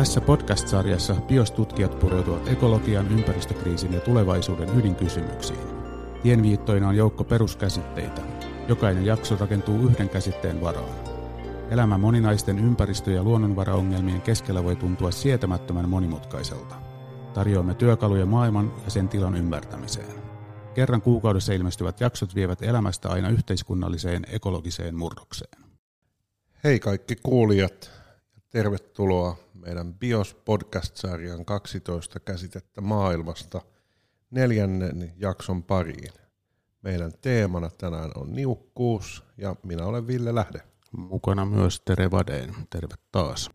Tässä podcast-sarjassa biostutkijat pureutuvat ekologian, ympäristökriisin ja tulevaisuuden ydinkysymyksiin. Tienviittoina on joukko peruskäsitteitä. Jokainen jakso rakentuu yhden käsitteen varaan. Elämä moninaisten ympäristö- ja luonnonvaraongelmien keskellä voi tuntua sietämättömän monimutkaiselta. Tarjoamme työkaluja maailman ja sen tilan ymmärtämiseen. Kerran kuukaudessa ilmestyvät jaksot vievät elämästä aina yhteiskunnalliseen ekologiseen murrokseen. Hei kaikki kuulijat, tervetuloa meidän BIOS podcast-sarjan 12 käsitettä maailmasta neljännen jakson pariin. Meidän teemana tänään on niukkuus ja minä olen Ville Lähde. Mukana myös Tere Vadeen. Terve taas.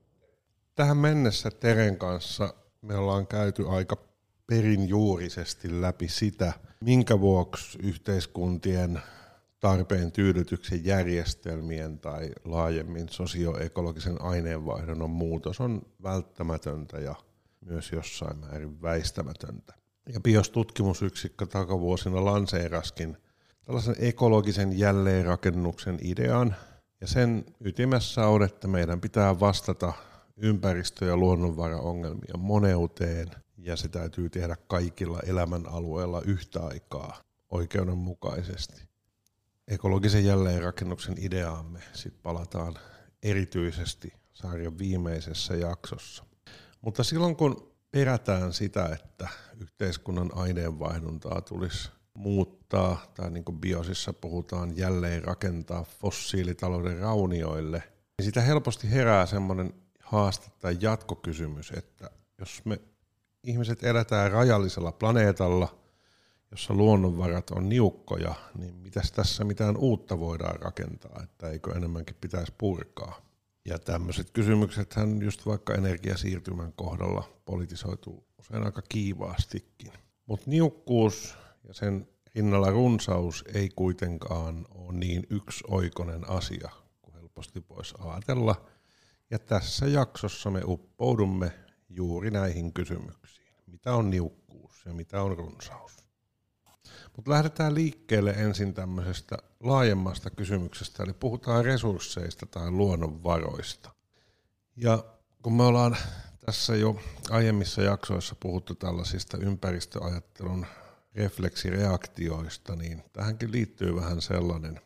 Tähän mennessä Teren kanssa me ollaan käyty aika perinjuurisesti läpi sitä, minkä vuoksi yhteiskuntien tarpeen tyydytyksen järjestelmien tai laajemmin sosioekologisen aineenvaihdunnan muutos on välttämätöntä ja myös jossain määrin väistämätöntä. Ja BIOS tutkimusyksikkö takavuosina lanseeraskin tällaisen ekologisen jälleenrakennuksen idean, ja sen ytimessä on, että meidän pitää vastata ympäristö- ja luonnonvaraongelmien moneuteen, ja se täytyy tehdä kaikilla elämän alueilla yhtä aikaa oikeudenmukaisesti ekologisen jälleenrakennuksen ideaamme sit palataan erityisesti sarjan viimeisessä jaksossa. Mutta silloin kun perätään sitä, että yhteiskunnan aineenvaihduntaa tulisi muuttaa, tai niin kuin biosissa puhutaan jälleen rakentaa fossiilitalouden raunioille, niin sitä helposti herää semmoinen haaste tai jatkokysymys, että jos me ihmiset eletään rajallisella planeetalla – jossa luonnonvarat on niukkoja, niin mitäs tässä mitään uutta voidaan rakentaa, että eikö enemmänkin pitäisi purkaa. Ja tämmöiset kysymyksethän just vaikka energiasiirtymän kohdalla politisoituu usein aika kiivaastikin. Mutta niukkuus ja sen rinnalla runsaus ei kuitenkaan ole niin yksioikoinen asia kuin helposti voisi ajatella. Ja tässä jaksossa me uppoudumme juuri näihin kysymyksiin. Mitä on niukkuus ja mitä on runsaus? Mutta lähdetään liikkeelle ensin tämmöisestä laajemmasta kysymyksestä, eli puhutaan resursseista tai luonnonvaroista. Ja kun me ollaan tässä jo aiemmissa jaksoissa puhuttu tällaisista ympäristöajattelun refleksireaktioista, niin tähänkin liittyy vähän sellainen.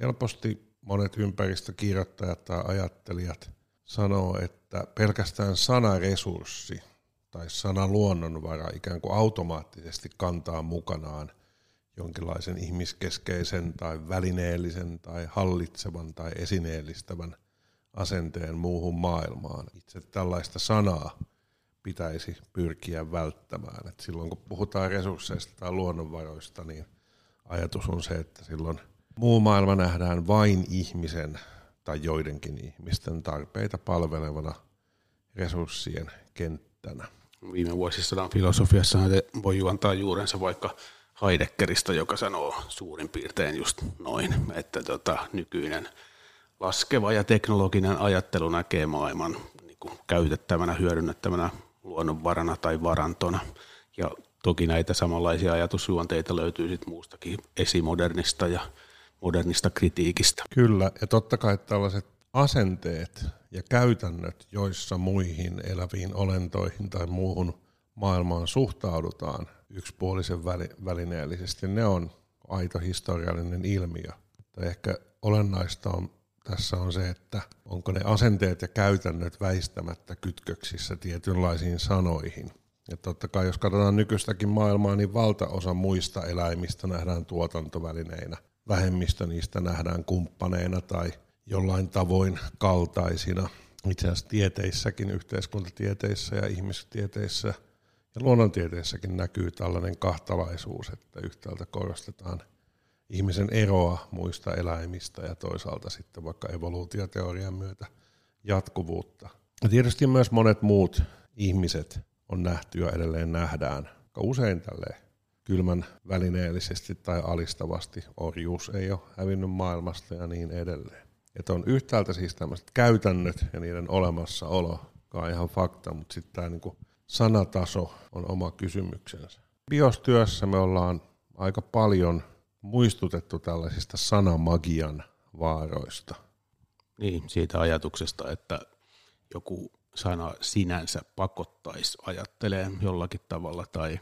Helposti monet ympäristökirjoittajat tai ajattelijat sanoo, että pelkästään sana resurssi tai sana luonnonvara ikään kuin automaattisesti kantaa mukanaan – jonkinlaisen ihmiskeskeisen tai välineellisen tai hallitsevan tai esineellistävän asenteen muuhun maailmaan. Itse tällaista sanaa pitäisi pyrkiä välttämään. Et silloin kun puhutaan resursseista tai luonnonvaroista, niin ajatus on se, että silloin muu maailma nähdään vain ihmisen tai joidenkin ihmisten tarpeita palvelevana resurssien kenttänä. Viime vuosisadan filosofiassa voi juontaa juurensa vaikka Heideggeristä, joka sanoo suurin piirtein just noin, että tota, nykyinen laskeva ja teknologinen ajattelu näkee maailman niin kuin käytettävänä, hyödynnettävänä luonnonvarana tai varantona. Ja toki näitä samanlaisia ajatusjuonteita löytyy sit muustakin esimodernista ja modernista kritiikistä. Kyllä, ja totta kai tällaiset asenteet ja käytännöt, joissa muihin eläviin olentoihin tai muuhun maailmaan suhtaudutaan, yksipuolisen väli, välineellisesti, ne on aito historiallinen ilmiö. Tai ehkä olennaista on, tässä on se, että onko ne asenteet ja käytännöt väistämättä kytköksissä tietynlaisiin sanoihin. Ja totta kai jos katsotaan nykyistäkin maailmaa, niin valtaosa muista eläimistä nähdään tuotantovälineinä. Vähemmistö niistä nähdään kumppaneina tai jollain tavoin kaltaisina. Itse asiassa tieteissäkin, yhteiskuntatieteissä ja ihmistieteissä – ja luonnontieteessäkin näkyy tällainen kahtalaisuus, että yhtäältä korostetaan ihmisen eroa muista eläimistä ja toisaalta sitten vaikka evoluutioteorian myötä jatkuvuutta. Ja tietysti myös monet muut ihmiset on nähty ja edelleen nähdään, usein tälle kylmän välineellisesti tai alistavasti. Orjuus ei ole hävinnyt maailmasta ja niin edelleen. Että on yhtäältä siis tämmöiset käytännöt ja niiden olemassaolo, joka on ihan fakta, mutta sitten tämä niinku sanataso on oma kysymyksensä. Biostyössä me ollaan aika paljon muistutettu tällaisista sanamagian vaaroista. Niin, siitä ajatuksesta, että joku sana sinänsä pakottaisi ajattelemaan jollakin tavalla tai,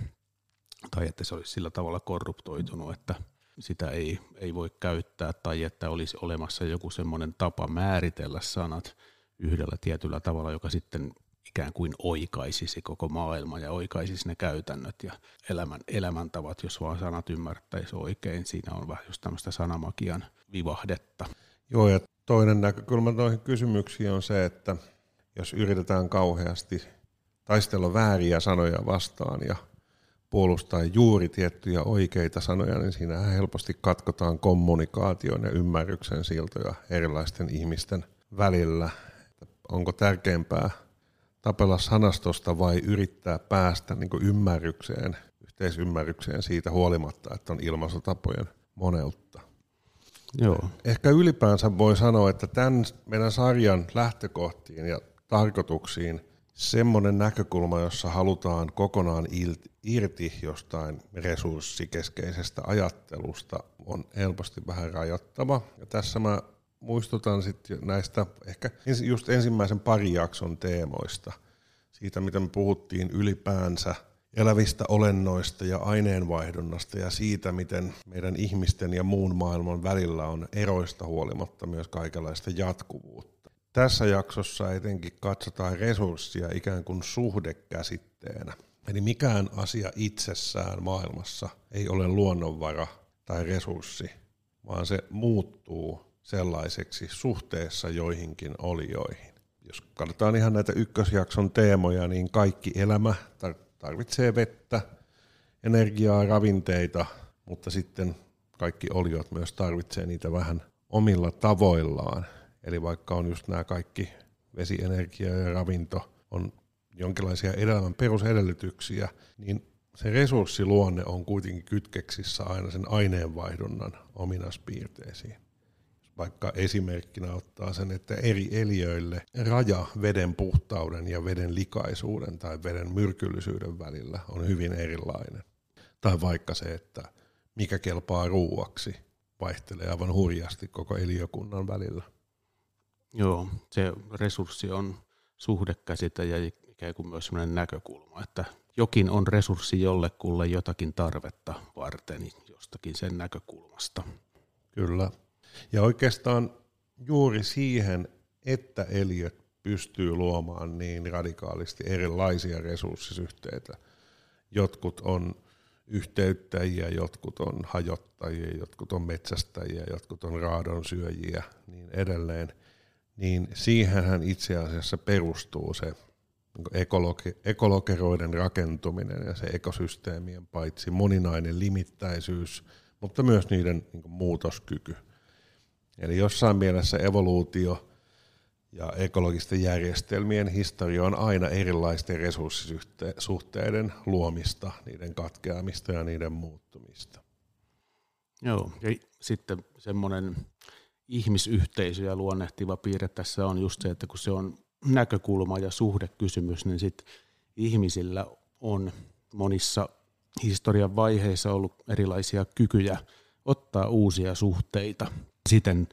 tai että se olisi sillä tavalla korruptoitunut, että sitä ei, ei voi käyttää tai että olisi olemassa joku semmoinen tapa määritellä sanat yhdellä tietyllä tavalla, joka sitten ikään kuin oikaisisi koko maailma ja oikaisisi ne käytännöt ja elämän, elämäntavat, jos vaan sanat ymmärtäisi oikein. Siinä on vähän just tämmöistä sanamakian vivahdetta. Joo, ja toinen näkökulma noihin kysymyksiin on se, että jos yritetään kauheasti taistella vääriä sanoja vastaan ja puolustaa juuri tiettyjä oikeita sanoja, niin siinä helposti katkotaan kommunikaation ja ymmärryksen siltoja erilaisten ihmisten välillä. Onko tärkeämpää tapella sanastosta vai yrittää päästä niin ymmärrykseen, yhteisymmärrykseen siitä huolimatta, että on ilmaisutapojen moneutta. Joo. Ehkä ylipäänsä voi sanoa, että tämän meidän sarjan lähtökohtiin ja tarkoituksiin semmoinen näkökulma, jossa halutaan kokonaan irti jostain resurssikeskeisestä ajattelusta, on helposti vähän rajoittava. Ja tässä mä muistutan sitten näistä ehkä just ensimmäisen pari jakson teemoista, siitä mitä me puhuttiin ylipäänsä elävistä olennoista ja aineenvaihdunnasta ja siitä, miten meidän ihmisten ja muun maailman välillä on eroista huolimatta myös kaikenlaista jatkuvuutta. Tässä jaksossa etenkin katsotaan resurssia ikään kuin suhdekäsitteenä. Eli mikään asia itsessään maailmassa ei ole luonnonvara tai resurssi, vaan se muuttuu sellaiseksi suhteessa joihinkin olioihin. Jos katsotaan ihan näitä ykkösjakson teemoja, niin kaikki elämä tarvitsee vettä, energiaa, ravinteita, mutta sitten kaikki oliot myös tarvitsee niitä vähän omilla tavoillaan. Eli vaikka on just nämä kaikki vesienergia ja ravinto on jonkinlaisia elämän perusedellytyksiä, niin se resurssiluonne on kuitenkin kytkeksissä aina sen aineenvaihdunnan ominaispiirteisiin vaikka esimerkkinä ottaa sen, että eri eliöille raja veden puhtauden ja veden likaisuuden tai veden myrkyllisyyden välillä on hyvin erilainen. Tai vaikka se, että mikä kelpaa ruuaksi, vaihtelee aivan hurjasti koko eliökunnan välillä. Joo, se resurssi on suhdekäsite ja ikään kuin myös sellainen näkökulma, että jokin on resurssi jollekulle jotakin tarvetta varten jostakin sen näkökulmasta. Kyllä. Ja oikeastaan juuri siihen, että eliöt pystyy luomaan niin radikaalisti erilaisia resurssisyhteitä. Jotkut on yhteyttäjiä, jotkut on hajottajia, jotkut on metsästäjiä, jotkut on raadonsyöjiä, niin edelleen. Niin siihenhän itse asiassa perustuu se ekologi- ekologeroiden rakentuminen ja se ekosysteemien paitsi moninainen limittäisyys, mutta myös niiden niin muutoskyky – Eli jossain mielessä evoluutio ja ekologisten järjestelmien historia on aina erilaisten resurssisuhteiden luomista, niiden katkeamista ja niiden muuttumista. Joo, ja sitten semmoinen ihmisyhteisö ja luonnehtiva piirre tässä on just se, että kun se on näkökulma ja suhdekysymys, niin sitten ihmisillä on monissa historian vaiheissa ollut erilaisia kykyjä ottaa uusia suhteita siten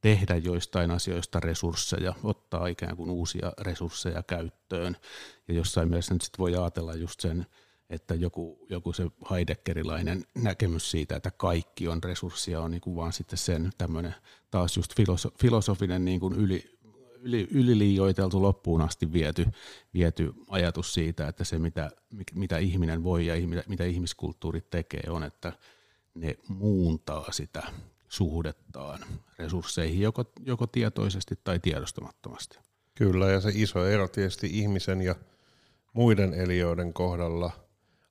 tehdä joistain asioista resursseja, ottaa ikään kuin uusia resursseja käyttöön. Ja jossain mielessä nyt sit voi ajatella just sen, että joku, joku se Heideggerilainen näkemys siitä, että kaikki on resurssia, on niin kuin vaan sitten sen tämmöinen taas just filoso, filosofinen niin kuin yli, yli, yliliioiteltu loppuun asti viety, viety ajatus siitä, että se mitä, mitä ihminen voi ja mitä, ihmiskulttuurit tekee on, että ne muuntaa sitä suhdettaan resursseihin, joko, joko tietoisesti tai tiedostamattomasti. Kyllä, ja se iso ero tietysti ihmisen ja muiden eliöiden kohdalla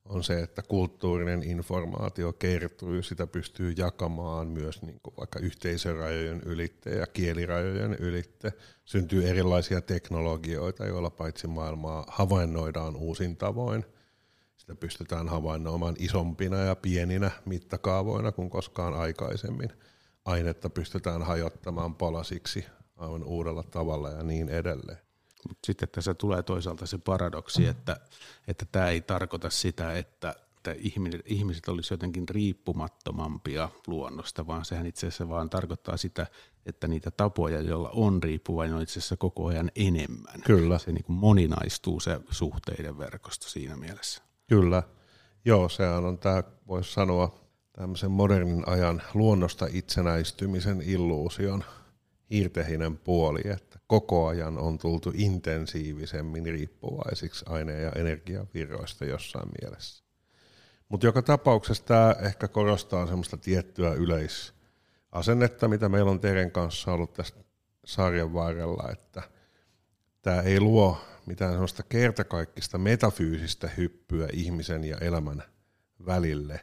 on se, että kulttuurinen informaatio kertyy, sitä pystyy jakamaan myös niin kuin vaikka yhteisörajojen ylitte ja kielirajojen ylitte. Syntyy erilaisia teknologioita, joilla paitsi maailmaa havainnoidaan uusin tavoin, sitä pystytään havainnoimaan isompina ja pieninä mittakaavoina kuin koskaan aikaisemmin – ainetta pystytään hajottamaan palasiksi aivan uudella tavalla ja niin edelleen. Mut sitten tässä tulee toisaalta se paradoksi, että, että tämä ei tarkoita sitä, että että ihmiset olisivat jotenkin riippumattomampia luonnosta, vaan sehän itse asiassa vaan tarkoittaa sitä, että niitä tapoja, joilla on riippuvainen, on itse asiassa koko ajan enemmän. Kyllä. Se niin kuin moninaistuu se suhteiden verkosto siinä mielessä. Kyllä. Joo, sehän on tämä, voisi sanoa, tämmöisen modernin ajan luonnosta itsenäistymisen illuusion hiirtehinen puoli, että koko ajan on tultu intensiivisemmin riippuvaisiksi aine- ja energiavirroista jossain mielessä. Mutta joka tapauksessa tämä ehkä korostaa semmoista tiettyä yleisasennetta, mitä meillä on Teren kanssa ollut tästä sarjan varrella, että tämä ei luo mitään semmoista kertakaikkista metafyysistä hyppyä ihmisen ja elämän välille,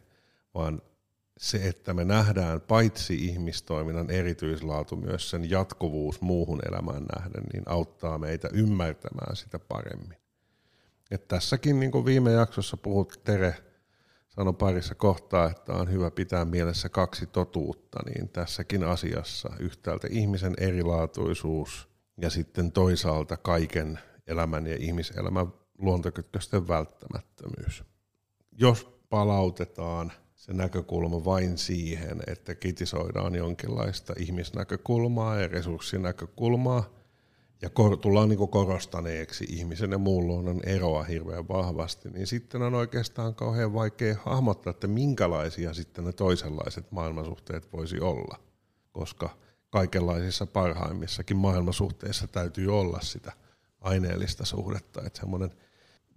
vaan se, että me nähdään paitsi ihmistoiminnan erityislaatu, myös sen jatkuvuus muuhun elämään nähden, niin auttaa meitä ymmärtämään sitä paremmin. Et tässäkin, niin kuin viime jaksossa puhut, Tere sanoi parissa kohtaa, että on hyvä pitää mielessä kaksi totuutta, niin tässäkin asiassa yhtäältä ihmisen erilaatuisuus ja sitten toisaalta kaiken elämän ja ihmiselämän luontokytkösten välttämättömyys. Jos palautetaan – se näkökulma vain siihen, että kritisoidaan jonkinlaista ihmisnäkökulmaa ja resurssinäkökulmaa, ja kor- tullaan niin korostaneeksi ihmisen ja muun luonnon eroa hirveän vahvasti, niin sitten on oikeastaan kauhean vaikea hahmottaa, että minkälaisia sitten ne toisenlaiset maailmansuhteet voisi olla, koska kaikenlaisissa parhaimmissakin maailmansuhteissa täytyy olla sitä aineellista suhdetta, että semmoinen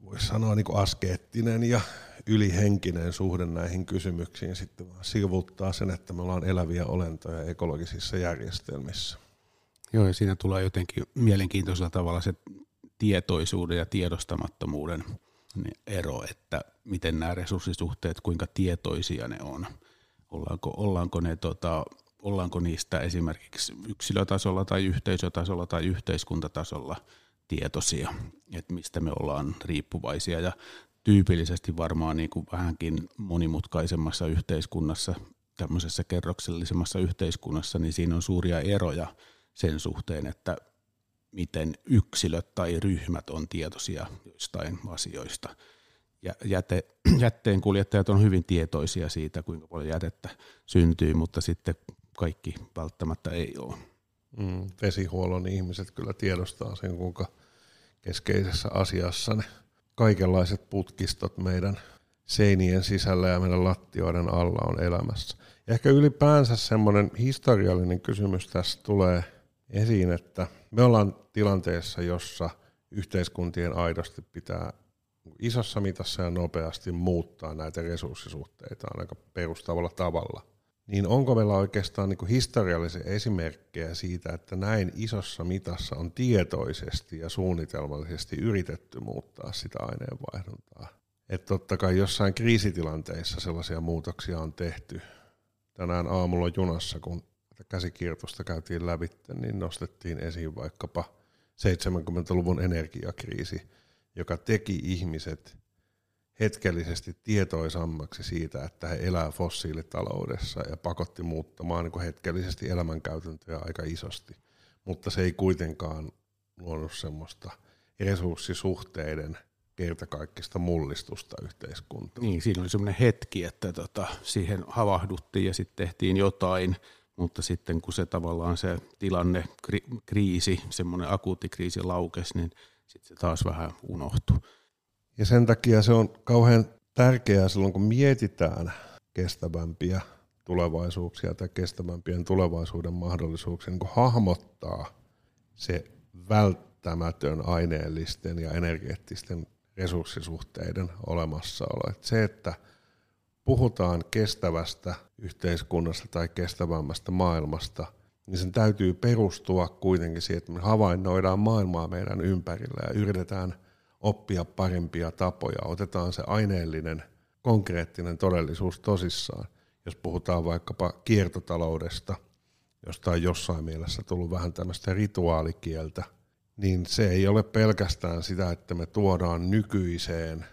voisi sanoa niin askeettinen ja ylihenkinen suhde näihin kysymyksiin sitten vaan sivuttaa sen, että me ollaan eläviä olentoja ekologisissa järjestelmissä. Joo, ja siinä tulee jotenkin mielenkiintoisella tavalla se tietoisuuden ja tiedostamattomuuden ero, että miten nämä resurssisuhteet, kuinka tietoisia ne on. Ollaanko, ollaanko, ne, tota, ollaanko niistä esimerkiksi yksilötasolla tai yhteisötasolla tai yhteiskuntatasolla tietoisia, että mistä me ollaan riippuvaisia. Ja tyypillisesti varmaan niin kuin vähänkin monimutkaisemmassa yhteiskunnassa, tämmöisessä kerroksellisemmassa yhteiskunnassa, niin siinä on suuria eroja sen suhteen, että miten yksilöt tai ryhmät on tietoisia joistain asioista. Ja jäte, jätteen kuljettajat on hyvin tietoisia siitä, kuinka paljon jätettä syntyy, mutta sitten kaikki välttämättä ei ole. Mm, vesihuollon ihmiset kyllä tiedostaa sen, kuinka keskeisessä asiassa ne kaikenlaiset putkistot meidän seinien sisällä ja meidän lattioiden alla on elämässä. Ja ehkä ylipäänsä semmoinen historiallinen kysymys tässä tulee esiin, että me ollaan tilanteessa, jossa yhteiskuntien aidosti pitää isossa mitassa ja nopeasti muuttaa näitä resurssisuhteita aika perustavalla tavalla – niin onko meillä oikeastaan niin historiallisia esimerkkejä siitä, että näin isossa mitassa on tietoisesti ja suunnitelmallisesti yritetty muuttaa sitä aineenvaihduntaa? Että totta kai jossain kriisitilanteissa sellaisia muutoksia on tehty. Tänään aamulla junassa, kun käsikirjoitusta käytiin läpi, niin nostettiin esiin vaikkapa 70-luvun energiakriisi, joka teki ihmiset hetkellisesti tietoisammaksi siitä, että he elää fossiilitaloudessa ja pakotti muuttamaan niin hetkellisesti elämänkäytäntöjä aika isosti. Mutta se ei kuitenkaan luonut semmoista resurssisuhteiden kertakaikkista mullistusta yhteiskuntaan. Niin, siinä oli semmoinen hetki, että tota, siihen havahduttiin ja sitten tehtiin jotain, mutta sitten kun se tavallaan se tilanne, kri- kriisi, semmoinen akuutti kriisi laukesi, niin sitten se taas vähän unohtui. Ja sen takia se on kauhean tärkeää silloin, kun mietitään kestävämpiä tulevaisuuksia tai kestävämpien tulevaisuuden mahdollisuuksia, niin hahmottaa se välttämätön aineellisten ja energeettisten resurssisuhteiden olemassaolo. Et se, että puhutaan kestävästä yhteiskunnasta tai kestävämmästä maailmasta, niin sen täytyy perustua kuitenkin siihen, että me havainnoidaan maailmaa meidän ympärillä ja yritetään – oppia parempia tapoja. Otetaan se aineellinen, konkreettinen todellisuus tosissaan. Jos puhutaan vaikkapa kiertotaloudesta, josta on jossain mielessä tullut vähän tämmöistä rituaalikieltä, niin se ei ole pelkästään sitä, että me tuodaan nykyiseen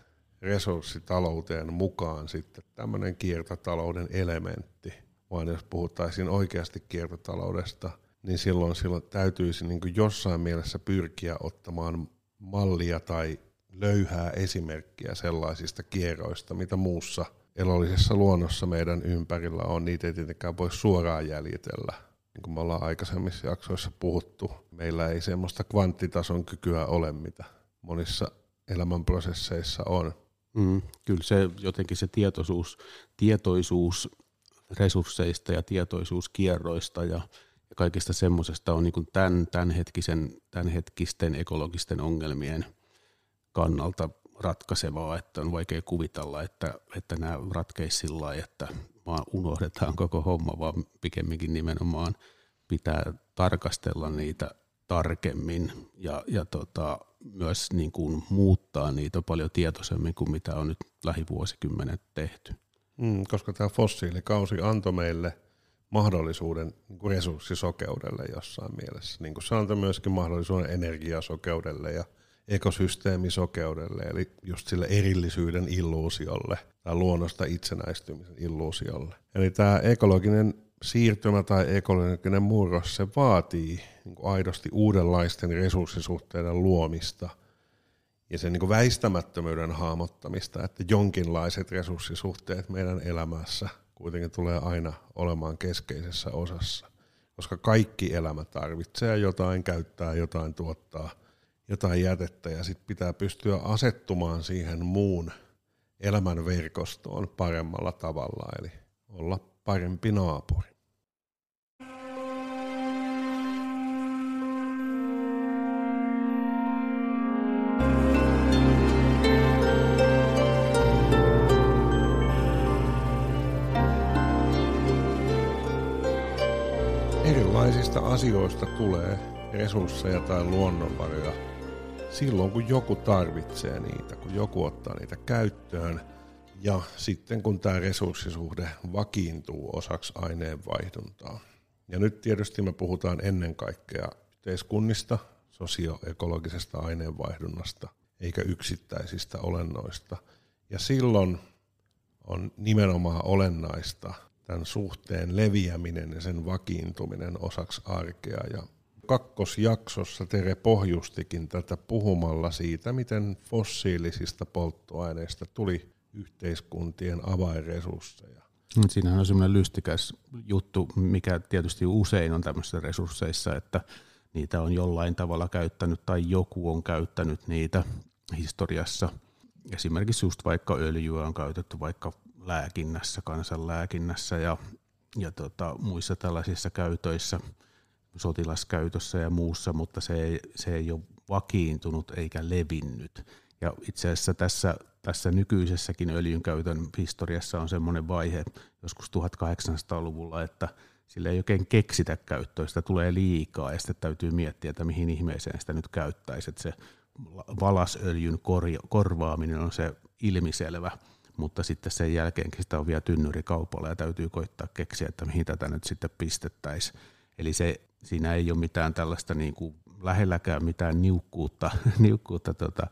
resurssitalouteen mukaan sitten tämmöinen kiertotalouden elementti, vaan jos puhuttaisiin oikeasti kiertotaloudesta, niin silloin, silloin täytyisi niin jossain mielessä pyrkiä ottamaan mallia tai löyhää esimerkkiä sellaisista kierroista, mitä muussa elollisessa luonnossa meidän ympärillä on. Niitä ei tietenkään voi suoraan jäljitellä. Niin kuin me ollaan aikaisemmissa jaksoissa puhuttu, meillä ei semmoista kvanttitason kykyä ole, mitä monissa elämänprosesseissa on. Mm, kyllä se jotenkin se tietoisuus, tietoisuus resursseista ja tietoisuus kierroista ja, ja kaikista semmoisesta on niin tämän, tämänhetkisen, tämänhetkisten ekologisten ongelmien kannalta ratkaisevaa, että on vaikea kuvitella, että, että nämä ratkeisi sillä lailla, että vaan unohdetaan koko homma, vaan pikemminkin nimenomaan pitää tarkastella niitä tarkemmin ja, ja tota, myös niin kuin muuttaa niitä paljon tietoisemmin kuin mitä on nyt lähivuosikymmenet tehty. Mm, koska tämä fossiilikausi antoi meille mahdollisuuden niin resurssisokeudelle jossain mielessä. Niin kuin antoi myöskin mahdollisuuden energiasokeudelle ja ekosysteemisokeudelle, eli just sille erillisyyden illuusiolle tai luonnosta itsenäistymisen illuusiolle. Eli tämä ekologinen siirtymä tai ekologinen murros, se vaatii niin aidosti uudenlaisten resurssisuhteiden luomista ja sen niin väistämättömyyden hahmottamista, että jonkinlaiset resurssisuhteet meidän elämässä kuitenkin tulee aina olemaan keskeisessä osassa, koska kaikki elämä tarvitsee jotain, käyttää jotain, tuottaa jotain jätettä ja sitten pitää pystyä asettumaan siihen muun elämän verkostoon paremmalla tavalla, eli olla parempi naapuri. Erilaisista asioista tulee resursseja tai luonnonvaroja silloin, kun joku tarvitsee niitä, kun joku ottaa niitä käyttöön – ja sitten kun tämä resurssisuhde vakiintuu osaksi aineenvaihduntaa. Ja nyt tietysti me puhutaan ennen kaikkea yhteiskunnista, sosioekologisesta aineenvaihdunnasta, eikä yksittäisistä olennoista. Ja silloin on nimenomaan olennaista tämän suhteen leviäminen ja sen vakiintuminen osaksi arkea. Ja kakkosjaksossa Tere pohjustikin tätä puhumalla siitä, miten fossiilisista polttoaineista tuli yhteiskuntien avainresursseja. Siinähän on semmoinen lystikäs juttu, mikä tietysti usein on tämmöisissä resursseissa, että niitä on jollain tavalla käyttänyt tai joku on käyttänyt niitä historiassa. Esimerkiksi just vaikka öljyä on käytetty vaikka lääkinnässä, kansanlääkinnässä ja, ja tota, muissa tällaisissa käytöissä, sotilaskäytössä ja muussa, mutta se ei, se ei ole vakiintunut eikä levinnyt. Ja itse asiassa tässä, tässä nykyisessäkin öljynkäytön historiassa on semmoinen vaihe joskus 1800-luvulla, että sillä ei oikein keksitä käyttöä, sitä tulee liikaa ja sitten täytyy miettiä, että mihin ihmeeseen sitä nyt käyttäisi. Että se valasöljyn korvaaminen on se ilmiselvä, mutta sitten sen jälkeenkin sitä on vielä tynnyrikaupalla ja täytyy koittaa keksiä, että mihin tätä nyt sitten pistettäisiin. Eli se, siinä ei ole mitään tällaista niin kuin lähelläkään mitään niukkuutta, niukkuutta tota,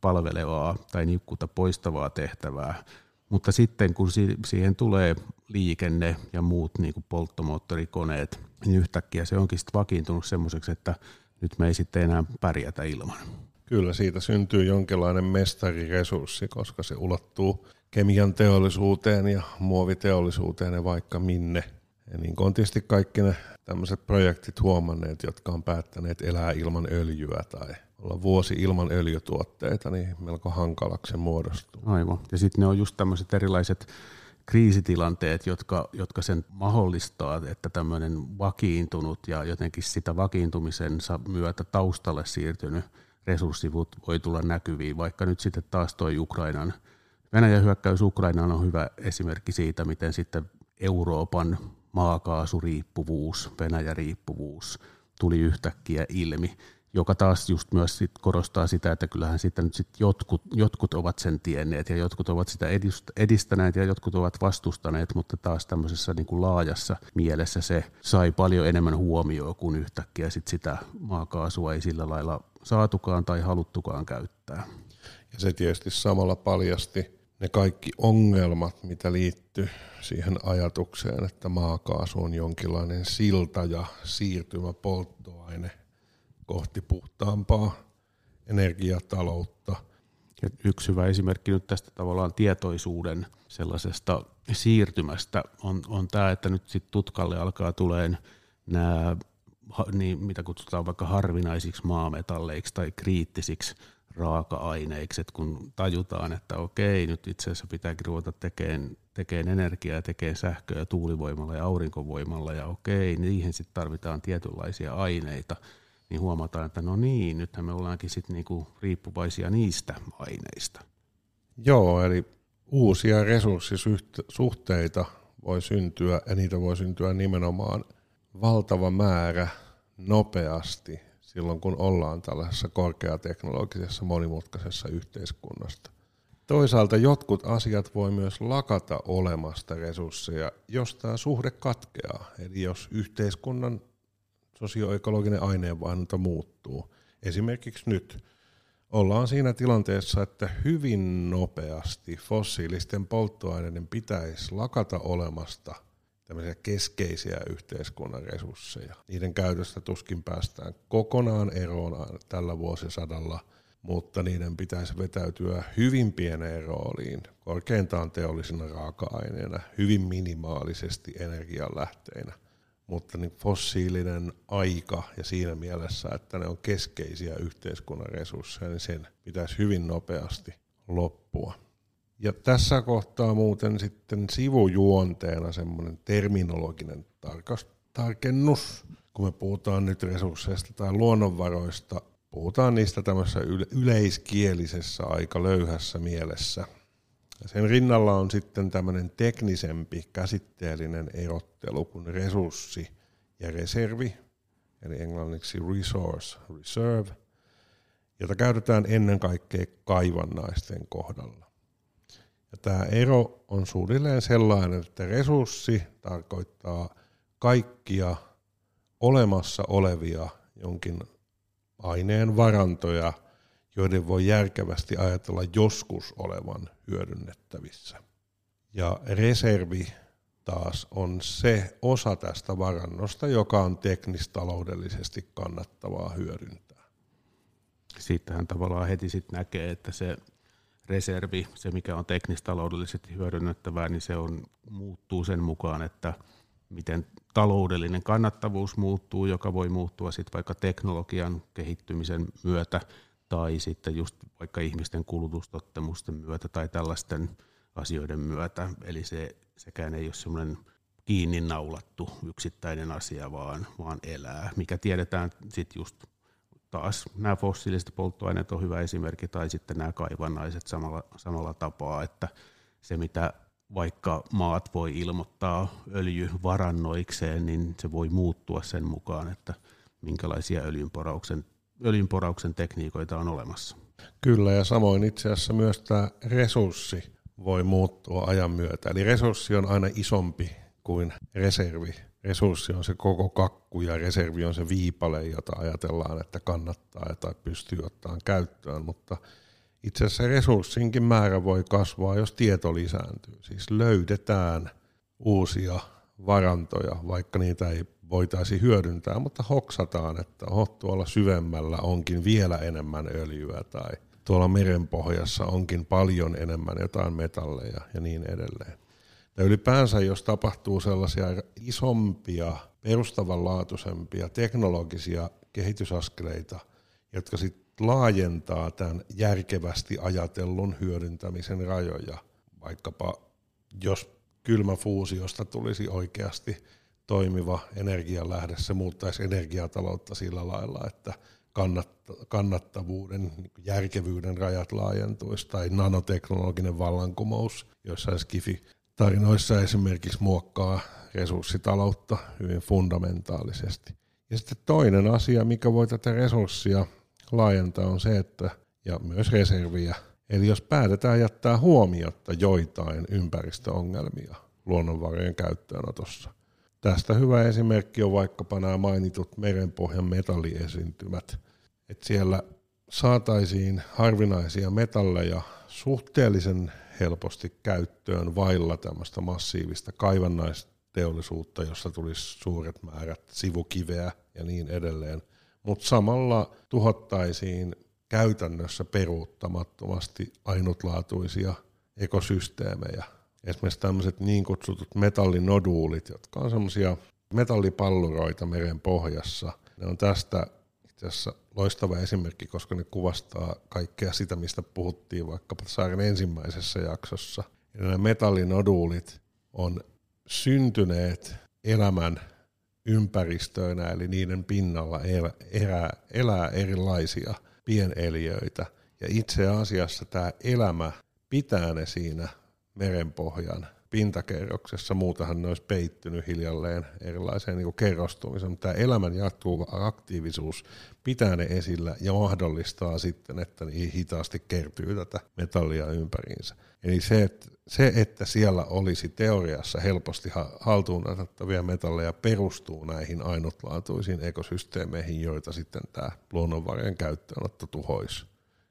palvelevaa tai niukkuutta poistavaa tehtävää. Mutta sitten kun siihen tulee liikenne ja muut niin kuin polttomoottorikoneet, niin yhtäkkiä se onkin sitten vakiintunut semmoiseksi, että nyt me ei sitten enää pärjätä ilman. Kyllä, siitä syntyy jonkinlainen mestariresurssi, koska se ulottuu kemian teollisuuteen ja muoviteollisuuteen ja vaikka minne. Ja niin kuin on tietysti kaikki ne tämmöiset projektit huomanneet, jotka on päättäneet elää ilman öljyä tai olla vuosi ilman öljytuotteita, niin melko hankalaksi se muodostuu. Aivan. Ja sitten ne on just tämmöiset erilaiset kriisitilanteet, jotka, jotka sen mahdollistaa, että tämmöinen vakiintunut ja jotenkin sitä vakiintumisensa myötä taustalle siirtynyt resurssivut voi tulla näkyviin, vaikka nyt sitten taas toi Ukrainan, Venäjän hyökkäys Ukrainaan on hyvä esimerkki siitä, miten sitten Euroopan maakaasuriippuvuus, Venäjä-riippuvuus tuli yhtäkkiä ilmi, joka taas just myös sit korostaa sitä, että kyllähän sitten nyt sit jotkut, jotkut ovat sen tienneet ja jotkut ovat sitä edistäneet ja jotkut ovat vastustaneet, mutta taas tämmöisessä niin kuin laajassa mielessä se sai paljon enemmän huomioon, kun yhtäkkiä sit sitä maakaasua ei sillä lailla saatukaan tai haluttukaan käyttää. Ja se tietysti samalla paljasti ne kaikki ongelmat, mitä liittyy siihen ajatukseen, että maakaasu on jonkinlainen silta ja siirtymä polttoaine kohti puhtaampaa energiataloutta. Yksi hyvä esimerkki nyt tästä tavallaan tietoisuuden sellaisesta siirtymästä on, on tämä, että nyt sitten tutkalle alkaa tuleen nämä, niin, mitä kutsutaan vaikka harvinaisiksi maametalleiksi tai kriittisiksi raaka-aineiksi, että kun tajutaan, että okei, nyt itse asiassa pitääkin ruveta tekemään, tekemään energiaa, tekemään sähköä tuulivoimalla ja aurinkovoimalla, ja okei, niihin sitten tarvitaan tietynlaisia aineita, niin huomataan, että no niin, nythän me ollaankin sitten niinku riippuvaisia niistä aineista. Joo, eli uusia resurssisuhteita voi syntyä, ja niitä voi syntyä nimenomaan valtava määrä nopeasti silloin, kun ollaan tällaisessa korkeateknologisessa monimutkaisessa yhteiskunnasta. Toisaalta jotkut asiat voi myös lakata olemasta resursseja, jos tämä suhde katkeaa. Eli jos yhteiskunnan sosioekologinen aineenvaihdunta muuttuu. Esimerkiksi nyt ollaan siinä tilanteessa, että hyvin nopeasti fossiilisten polttoaineiden pitäisi lakata olemasta tämmöisiä keskeisiä yhteiskunnan resursseja. Niiden käytöstä tuskin päästään kokonaan eroon tällä vuosisadalla, mutta niiden pitäisi vetäytyä hyvin pieneen rooliin, korkeintaan teollisena raaka-aineena, hyvin minimaalisesti energianlähteinä – mutta niin fossiilinen aika ja siinä mielessä, että ne on keskeisiä yhteiskunnan resursseja, niin sen pitäisi hyvin nopeasti loppua. Ja tässä kohtaa muuten sitten sivujuonteena semmoinen terminologinen tarkennus, kun me puhutaan nyt resursseista tai luonnonvaroista, puhutaan niistä tämmöisessä yleiskielisessä aika löyhässä mielessä – sen rinnalla on sitten tämmöinen teknisempi käsitteellinen erottelu kuin resurssi ja reservi, eli englanniksi resource, reserve, jota käytetään ennen kaikkea kaivannaisten kohdalla. Tämä ero on suunnilleen sellainen, että resurssi tarkoittaa kaikkia olemassa olevia jonkin aineen varantoja – joiden voi järkevästi ajatella joskus olevan hyödynnettävissä. Ja reservi taas on se osa tästä varannosta, joka on teknistaloudellisesti kannattavaa hyödyntää. Siitähän tavallaan heti sitten näkee, että se reservi, se mikä on teknistaloudellisesti hyödynnettävää, niin se on, muuttuu sen mukaan, että miten taloudellinen kannattavuus muuttuu, joka voi muuttua sitten vaikka teknologian kehittymisen myötä – tai sitten just vaikka ihmisten kulutustottamusten myötä tai tällaisten asioiden myötä. Eli se sekään ei ole semmoinen kiinni naulattu yksittäinen asia, vaan, vaan elää, mikä tiedetään sitten just taas nämä fossiiliset polttoaineet on hyvä esimerkki, tai sitten nämä kaivannaiset samalla, samalla tapaa, että se mitä vaikka maat voi ilmoittaa öljyvarannoikseen, niin se voi muuttua sen mukaan, että minkälaisia öljynporauksen öljynporauksen tekniikoita on olemassa. Kyllä, ja samoin itse asiassa myös tämä resurssi voi muuttua ajan myötä. Eli resurssi on aina isompi kuin reservi. Resurssi on se koko kakku ja reservi on se viipale, jota ajatellaan, että kannattaa tai pystyy ottamaan käyttöön, mutta itse asiassa resurssinkin määrä voi kasvaa, jos tieto lisääntyy. Siis löydetään uusia varantoja, vaikka niitä ei voitaisiin hyödyntää, mutta hoksataan, että oh, tuolla syvemmällä onkin vielä enemmän öljyä tai tuolla merenpohjassa onkin paljon enemmän jotain metalleja ja niin edelleen. Ja ylipäänsä, jos tapahtuu sellaisia isompia, perustavanlaatuisempia teknologisia kehitysaskeleita, jotka sitten laajentaa tämän järkevästi ajatellun hyödyntämisen rajoja, vaikkapa jos kylmäfuusiosta tulisi oikeasti toimiva energialähde, se muuttaisi energiataloutta sillä lailla, että kannattavuuden, järkevyyden rajat laajentuisi, tai nanoteknologinen vallankumous, joissa Skifi tarinoissa esimerkiksi muokkaa resurssitaloutta hyvin fundamentaalisesti. Ja sitten toinen asia, mikä voi tätä resurssia laajentaa, on se, että, ja myös reserviä, eli jos päätetään jättää huomiotta joitain ympäristöongelmia luonnonvarojen käyttöönotossa, Tästä hyvä esimerkki on vaikkapa nämä mainitut merenpohjan metalliesiintymät. Että siellä saataisiin harvinaisia metalleja suhteellisen helposti käyttöön vailla tämmöistä massiivista kaivannaisteollisuutta, jossa tulisi suuret määrät sivukiveä ja niin edelleen. Mutta samalla tuhottaisiin käytännössä peruuttamattomasti ainutlaatuisia ekosysteemejä. Esimerkiksi tämmöiset niin kutsutut metallinoduulit, jotka on semmoisia metallipalluroita meren pohjassa. Ne on tästä itse asiassa loistava esimerkki, koska ne kuvastaa kaikkea sitä, mistä puhuttiin vaikkapa saaren ensimmäisessä jaksossa. Ja nämä metallinoduulit on syntyneet elämän ympäristöinä, eli niiden pinnalla elää, elää erilaisia pieneliöitä. Ja itse asiassa tämä elämä pitää ne siinä merenpohjan pintakerroksessa, muutahan ne olisi peittynyt hiljalleen erilaiseen niin kerrostumiseen, mutta tämä elämän jatkuva aktiivisuus pitää ne esillä ja mahdollistaa sitten, että niin hitaasti kertyy tätä metallia ympäriinsä. Eli se, että, se, että siellä olisi teoriassa helposti haltuun otettavia metalleja, perustuu näihin ainutlaatuisiin ekosysteemeihin, joita sitten tämä luonnonvarojen käyttöönotto tuhoisi,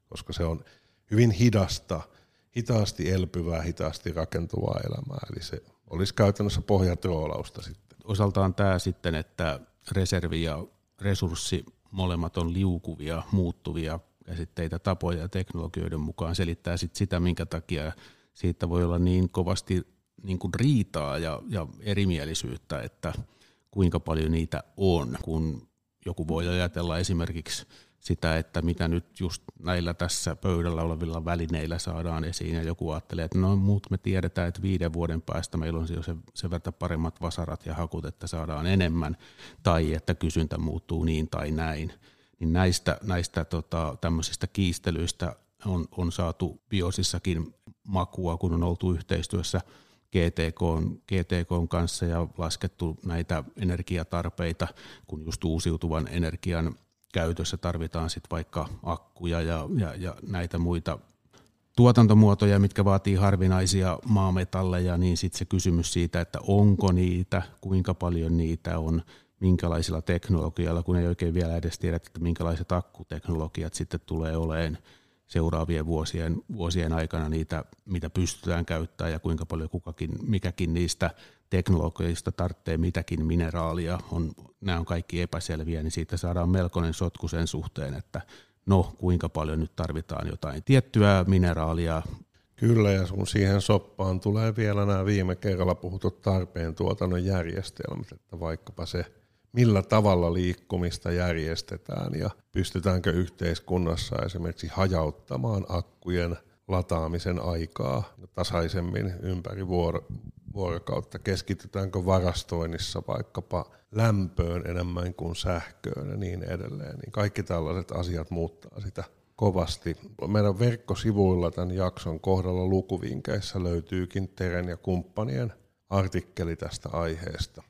koska se on hyvin hidasta – hitaasti elpyvää, hitaasti rakentuvaa elämää. Eli se olisi käytännössä pohjatroolausta sitten. Osaltaan tämä sitten, että reservi ja resurssi molemmat on liukuvia, muuttuvia käsitteitä, tapoja ja teknologioiden mukaan selittää sit sitä, minkä takia siitä voi olla niin kovasti niin kuin riitaa ja, ja erimielisyyttä, että kuinka paljon niitä on, kun joku voi ajatella esimerkiksi sitä, että mitä nyt just näillä tässä pöydällä olevilla välineillä saadaan esiin, ja joku ajattelee, että no muut me tiedetään, että viiden vuoden päästä meillä on se, se verta paremmat vasarat ja hakut, että saadaan enemmän, tai että kysyntä muuttuu niin tai näin. Niin näistä, näistä tota, tämmöisistä kiistelyistä on, on saatu biosissakin makua, kun on oltu yhteistyössä GTK, GTK kanssa ja laskettu näitä energiatarpeita, kun just uusiutuvan energian käytössä. Tarvitaan sitten vaikka akkuja ja, ja, ja näitä muita tuotantomuotoja, mitkä vaatii harvinaisia maametalleja, niin sitten se kysymys siitä, että onko niitä, kuinka paljon niitä on, minkälaisilla teknologialla, kun ei oikein vielä edes tiedä, että minkälaiset akkuteknologiat sitten tulee olemaan seuraavien vuosien, vuosien aikana niitä, mitä pystytään käyttämään ja kuinka paljon kukakin, mikäkin niistä teknologioista tarvitsee mitäkin mineraalia, on, nämä on kaikki epäselviä, niin siitä saadaan melkoinen sotku sen suhteen, että no kuinka paljon nyt tarvitaan jotain tiettyä mineraalia. Kyllä, ja sun siihen soppaan tulee vielä nämä viime kerralla puhutut tarpeen tuotannon järjestelmät, että vaikkapa se, millä tavalla liikkumista järjestetään ja pystytäänkö yhteiskunnassa esimerkiksi hajauttamaan akkujen lataamisen aikaa tasaisemmin ympäri vuoro, vuorokautta? Keskitytäänkö varastoinnissa vaikkapa lämpöön enemmän kuin sähköön ja niin edelleen? Niin kaikki tällaiset asiat muuttaa sitä kovasti. Meidän verkkosivuilla tämän jakson kohdalla lukuvinkeissä löytyykin Teren ja kumppanien artikkeli tästä aiheesta.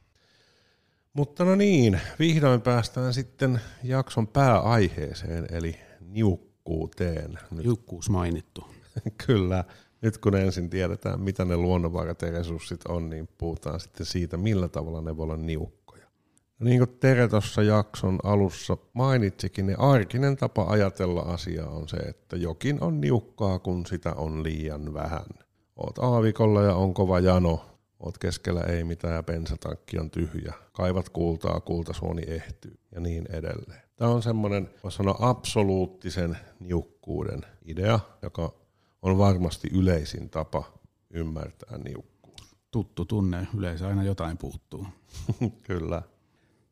Mutta no niin, vihdoin päästään sitten jakson pääaiheeseen, eli niukkuuteen. Niukkuus mainittu. Kyllä nyt kun ensin tiedetään, mitä ne luonnonvarat ja resurssit on, niin puhutaan sitten siitä, millä tavalla ne voi olla niukkoja. No niin kuin Tere tuossa jakson alussa mainitsikin, niin arkinen tapa ajatella asiaa on se, että jokin on niukkaa, kun sitä on liian vähän. Oot aavikolla ja on kova jano, oot keskellä ei mitään ja bensatankki on tyhjä, kaivat kultaa, kultasuoni ehtyy ja niin edelleen. Tämä on semmoinen, voisi sanoa, absoluuttisen niukkuuden idea, joka on varmasti yleisin tapa ymmärtää niukkuus. Tuttu tunne, yleensä aina jotain puuttuu. Kyllä.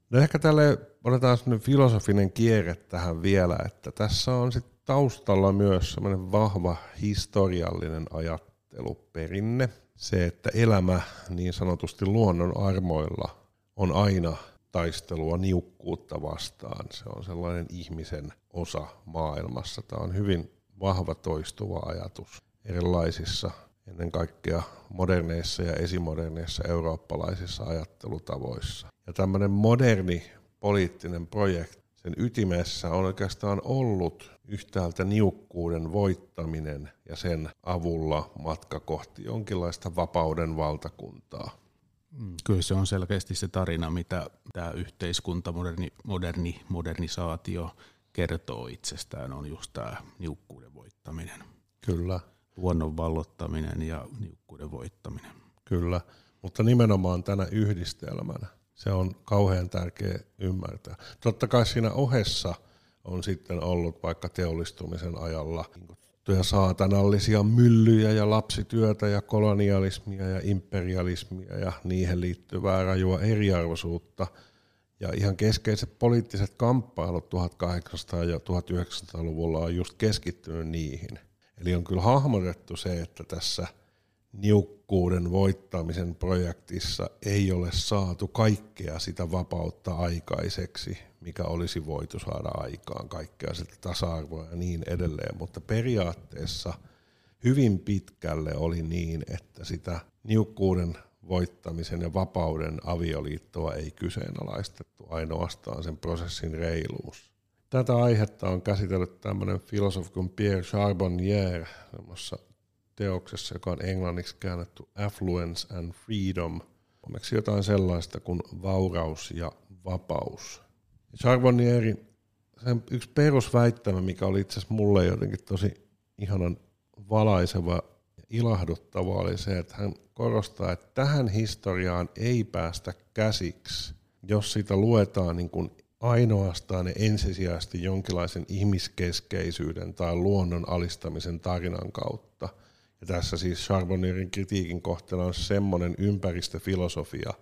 No ehkä tälle otetaan filosofinen kierre tähän vielä, että tässä on sitten taustalla myös semmoinen vahva historiallinen ajatteluperinne. Se, että elämä niin sanotusti luonnon armoilla on aina taistelua niukkuutta vastaan. Se on sellainen ihmisen osa maailmassa. Tämä on hyvin vahva toistuva ajatus erilaisissa ennen kaikkea moderneissa ja esimoderneissa eurooppalaisissa ajattelutavoissa. Ja tämmöinen moderni poliittinen projekti, sen ytimessä on oikeastaan ollut yhtäältä niukkuuden voittaminen ja sen avulla matka kohti jonkinlaista vapauden valtakuntaa. Mm, kyllä se on selkeästi se tarina, mitä tämä yhteiskunta, moderni, moderni modernisaatio kertoo itsestään, on just tämä niukkuuden voittaminen. Kyllä. Luonnon vallottaminen ja niukkuuden voittaminen. Kyllä, mutta nimenomaan tänä yhdistelmänä se on kauhean tärkeä ymmärtää. Totta kai siinä ohessa on sitten ollut vaikka teollistumisen ajalla niin saatanallisia myllyjä ja lapsityötä ja kolonialismia ja imperialismia ja niihin liittyvää rajua eriarvoisuutta. Ja ihan keskeiset poliittiset kamppailut 1800- ja 1900-luvulla on just keskittynyt niihin. Eli on kyllä hahmotettu se, että tässä – niukkuuden voittamisen projektissa ei ole saatu kaikkea sitä vapautta aikaiseksi, mikä olisi voitu saada aikaan, kaikkea sitä tasa-arvoa ja niin edelleen, mutta periaatteessa hyvin pitkälle oli niin, että sitä niukkuuden voittamisen ja vapauden avioliittoa ei kyseenalaistettu, ainoastaan sen prosessin reiluus. Tätä aihetta on käsitellyt tämmöinen filosofi kuin Pierre Charbonnier teoksessa, joka on englanniksi käännetty Affluence and Freedom. Onneksi jotain sellaista kuin vauraus ja vapaus. Charbonnieri, sen yksi perusväittämä, mikä oli itse asiassa mulle jotenkin tosi ihanan valaiseva ja ilahduttava, oli se, että hän korostaa, että tähän historiaan ei päästä käsiksi, jos sitä luetaan niin kuin ainoastaan ja ensisijaisesti jonkinlaisen ihmiskeskeisyyden tai luonnon alistamisen tarinan kautta – ja tässä siis Charbonnierin kritiikin kohteena on semmoinen ympäristöfilosofia,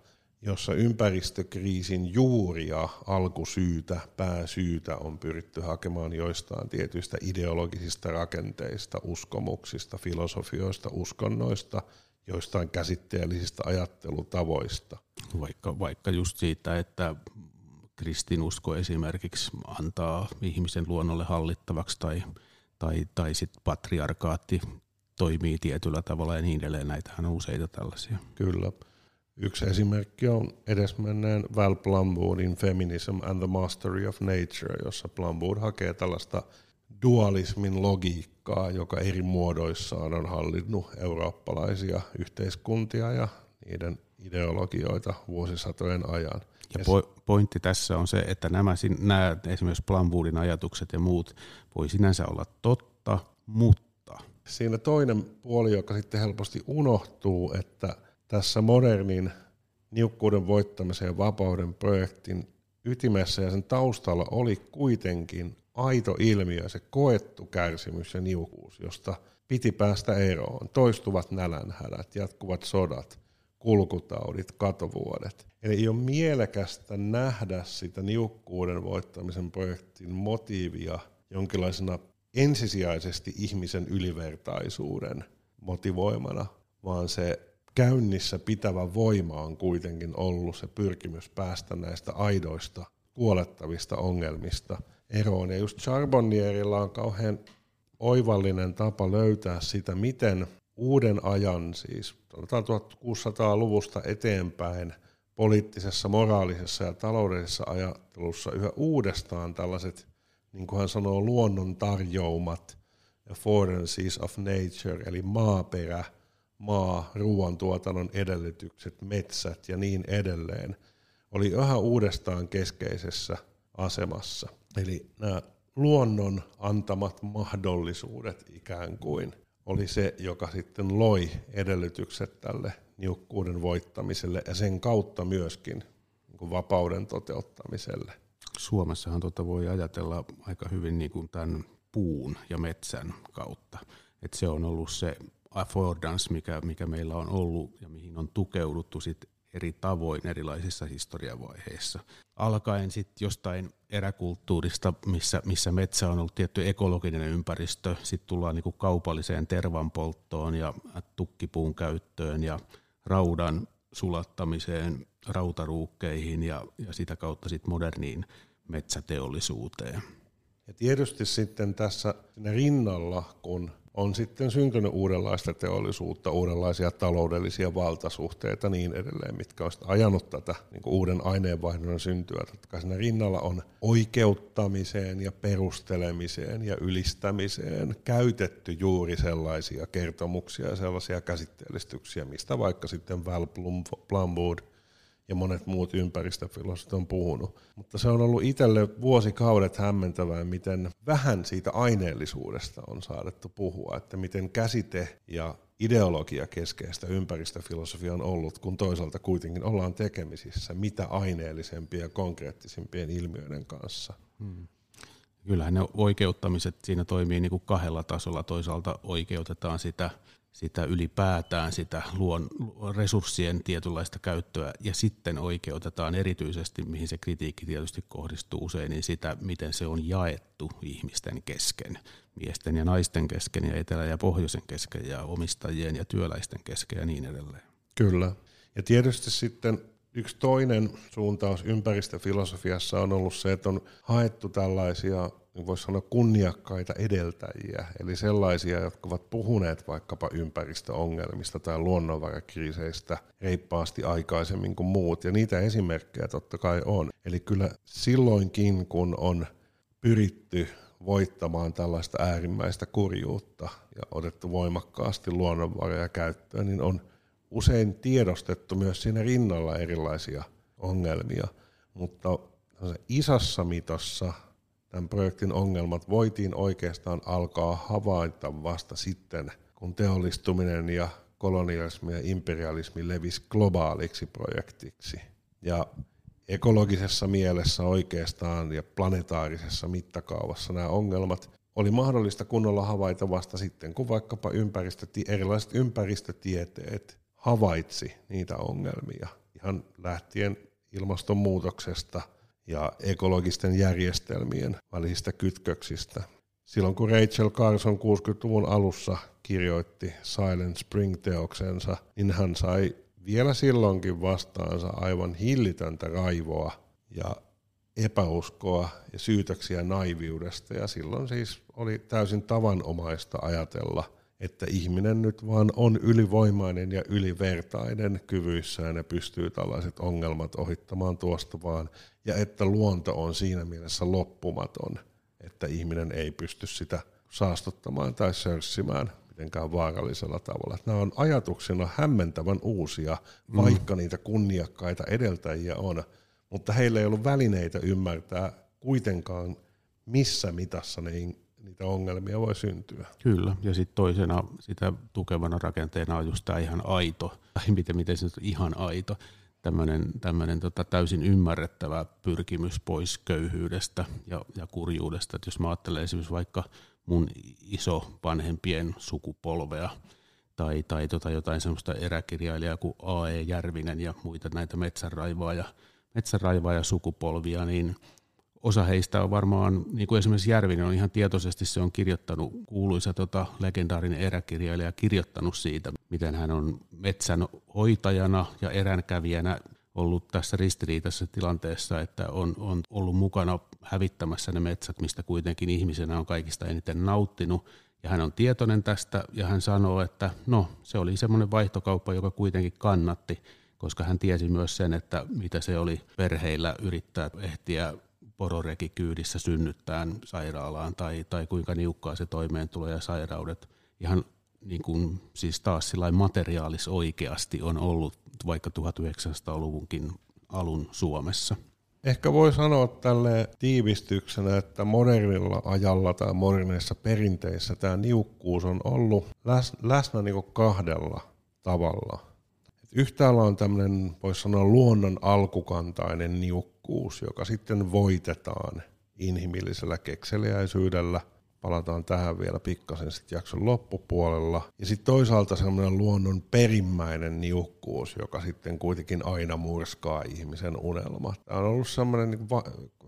jossa ympäristökriisin juuria, alkusyytä, pääsyytä on pyritty hakemaan joistain tietyistä ideologisista rakenteista, uskomuksista, filosofioista, uskonnoista, joistain käsitteellisistä ajattelutavoista. Vaikka, vaikka just siitä, että kristinusko esimerkiksi antaa ihmisen luonnolle hallittavaksi tai, tai, tai sitten patriarkaatti toimii tietyllä tavalla ja niin edelleen. Näitähän on useita tällaisia. Kyllä. Yksi esimerkki on edesmenneen Val Plumwoodin Feminism and the Mastery of Nature, jossa Plumwood hakee tällaista dualismin logiikkaa, joka eri muodoissaan on hallinnut eurooppalaisia yhteiskuntia ja niiden ideologioita vuosisatojen ajan. Ja po- pointti tässä on se, että nämä, nämä esimerkiksi Plumwoodin ajatukset ja muut voi sinänsä olla totta, mutta siinä toinen puoli, joka sitten helposti unohtuu, että tässä modernin niukkuuden voittamisen ja vapauden projektin ytimessä ja sen taustalla oli kuitenkin aito ilmiö, se koettu kärsimys ja niukkuus, josta piti päästä eroon. Toistuvat nälänhädät, jatkuvat sodat, kulkutaudit, katovuodet. Eli ei ole mielekästä nähdä sitä niukkuuden voittamisen projektin motiivia jonkinlaisena ensisijaisesti ihmisen ylivertaisuuden motivoimana, vaan se käynnissä pitävä voima on kuitenkin ollut se pyrkimys päästä näistä aidoista kuolettavista ongelmista eroon. Ja just Charbonnierilla on kauhean oivallinen tapa löytää sitä, miten uuden ajan, siis 1600-luvusta eteenpäin, poliittisessa, moraalisessa ja taloudellisessa ajattelussa yhä uudestaan tällaiset niin kuin hän sanoo, luonnon tarjoumat, affordances of nature, eli maaperä, maa, ruoantuotannon edellytykset, metsät ja niin edelleen, oli yhä uudestaan keskeisessä asemassa. Eli nämä luonnon antamat mahdollisuudet ikään kuin oli se, joka sitten loi edellytykset tälle niukkuuden voittamiselle ja sen kautta myöskin niin vapauden toteuttamiselle. Suomessahan tuota voi ajatella aika hyvin niin kuin tämän puun ja metsän kautta. Et se on ollut se affordance, mikä, mikä meillä on ollut ja mihin on tukeuduttu sit eri tavoin erilaisissa historiavaiheissa. Alkaen sitten jostain eräkulttuurista, missä, missä metsä on ollut tietty ekologinen ympäristö, sitten tullaan niinku kaupalliseen tervanpolttoon ja tukkipuun käyttöön ja raudan sulattamiseen, rautaruukkeihin ja, ja sitä kautta sitten moderniin metsäteollisuuteen. Ja tietysti sitten tässä rinnalla, kun on sitten syntynyt uudenlaista teollisuutta, uudenlaisia taloudellisia valtasuhteita niin edelleen, mitkä on ajanut tätä niin uuden aineenvaihdon syntyä. Jotka siinä rinnalla on oikeuttamiseen ja perustelemiseen ja ylistämiseen käytetty juuri sellaisia kertomuksia ja sellaisia käsitteellistyksiä, mistä vaikka sitten Val Plumwood ja monet muut ympäristöfilosofit on puhunut. Mutta se on ollut itselle vuosikaudet hämmentävää, miten vähän siitä aineellisuudesta on saadettu puhua, että miten käsite ja ideologia keskeistä ympäristöfilosofia on ollut, kun toisaalta kuitenkin ollaan tekemisissä mitä aineellisempien ja konkreettisimpien ilmiöiden kanssa. Hmm. Kyllähän ne oikeuttamiset siinä toimii niin kuin kahdella tasolla. Toisaalta oikeutetaan sitä sitä ylipäätään sitä luon resurssien tietynlaista käyttöä ja sitten oikeutetaan erityisesti, mihin se kritiikki tietysti kohdistuu usein, niin sitä, miten se on jaettu ihmisten kesken, miesten ja naisten kesken ja etelä- ja pohjoisen kesken ja omistajien ja työläisten kesken ja niin edelleen. Kyllä. Ja tietysti sitten yksi toinen suuntaus ympäristöfilosofiassa on ollut se, että on haettu tällaisia voisi sanoa kunniakkaita edeltäjiä, eli sellaisia, jotka ovat puhuneet vaikkapa ympäristöongelmista tai luonnonvarakriiseistä reippaasti aikaisemmin kuin muut, ja niitä esimerkkejä totta kai on. Eli kyllä silloinkin, kun on pyritty voittamaan tällaista äärimmäistä kurjuutta ja otettu voimakkaasti luonnonvaroja käyttöön, niin on usein tiedostettu myös siinä rinnalla erilaisia ongelmia, mutta isossa mitossa tämän projektin ongelmat voitiin oikeastaan alkaa havaita vasta sitten, kun teollistuminen ja kolonialismi ja imperialismi levisi globaaliksi projektiksi. Ja ekologisessa mielessä oikeastaan ja planetaarisessa mittakaavassa nämä ongelmat oli mahdollista kunnolla havaita vasta sitten, kun vaikkapa ympäristöti- erilaiset ympäristötieteet havaitsi niitä ongelmia. Ihan lähtien ilmastonmuutoksesta – ja ekologisten järjestelmien välisistä kytköksistä. Silloin kun Rachel Carson 60-luvun alussa kirjoitti Silent Spring-teoksensa, niin hän sai vielä silloinkin vastaansa aivan hillitöntä raivoa ja epäuskoa ja syytöksiä naiviudesta. Ja silloin siis oli täysin tavanomaista ajatella – että ihminen nyt vaan on ylivoimainen ja ylivertainen kyvyissään ja pystyy tällaiset ongelmat ohittamaan tuosta vaan, ja että luonto on siinä mielessä loppumaton, että ihminen ei pysty sitä saastuttamaan tai sörssimään mitenkään vaarallisella tavalla. Nämä on ajatuksena hämmentävän uusia, mm. vaikka mm. niitä kunniakkaita edeltäjiä on, mutta heillä ei ollut välineitä ymmärtää kuitenkaan, missä mitassa ne niitä ongelmia voi syntyä. Kyllä, ja sitten toisena sitä tukevana rakenteena on just tämä ihan aito, tai miten, miten se nyt ihan aito, tämmöinen, tota täysin ymmärrettävä pyrkimys pois köyhyydestä ja, ja kurjuudesta. Et jos mä ajattelen esimerkiksi vaikka mun iso vanhempien sukupolvea, tai, tai tota jotain semmoista eräkirjailijaa kuin A.E. Järvinen ja muita näitä metsänraivaaja, metsänraivaaja sukupolvia, niin osa heistä on varmaan, niin kuin esimerkiksi Järvinen on ihan tietoisesti se on kirjoittanut, kuuluisa tota, legendaarinen eräkirjailija kirjoittanut siitä, miten hän on metsän hoitajana ja eränkävijänä ollut tässä ristiriitaisessa tilanteessa, että on, on ollut mukana hävittämässä ne metsät, mistä kuitenkin ihmisenä on kaikista eniten nauttinut. Ja hän on tietoinen tästä ja hän sanoo, että no se oli semmoinen vaihtokauppa, joka kuitenkin kannatti, koska hän tiesi myös sen, että mitä se oli perheillä yrittää ehtiä pororeki kyydissä synnyttään sairaalaan tai, tai kuinka niukkaa se toimeentulo ja sairaudet ihan niin kuin, siis taas sillä materiaalis oikeasti on ollut vaikka 1900-luvunkin alun Suomessa. Ehkä voi sanoa tälle tiivistyksenä, että modernilla ajalla tai moderneissa perinteissä tämä niukkuus on ollut läsnä niin kahdella tavalla. Yhtäällä on tämmöinen, voisi sanoa, luonnon alkukantainen niukkuus, joka sitten voitetaan inhimillisellä kekseliäisyydellä. Palataan tähän vielä pikkasen sitten jakson loppupuolella. Ja sitten toisaalta semmoinen luonnon perimmäinen niukkuus, joka sitten kuitenkin aina murskaa ihmisen unelma. Tämä on ollut semmoinen niin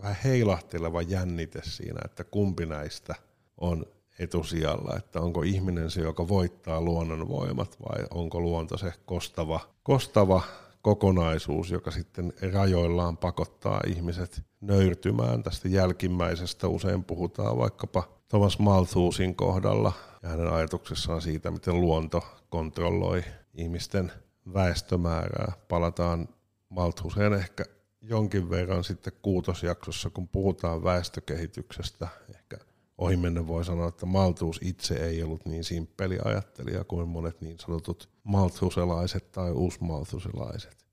vähän heilahteleva jännite siinä, että kumpi näistä on etusijalla, että onko ihminen se, joka voittaa luonnonvoimat vai onko luonto se kostava, kostava kokonaisuus, joka sitten rajoillaan pakottaa ihmiset nöyrtymään. Tästä jälkimmäisestä usein puhutaan vaikkapa Thomas Malthusin kohdalla ja hänen ajatuksessaan siitä, miten luonto kontrolloi ihmisten väestömäärää. Palataan Malthuseen ehkä jonkin verran sitten kuutosjaksossa, kun puhutaan väestökehityksestä, ehkä ohimennen voi sanoa, että Malthus itse ei ollut niin simppeli ajattelija kuin monet niin sanotut malthuselaiset tai uusmalthuselaiset.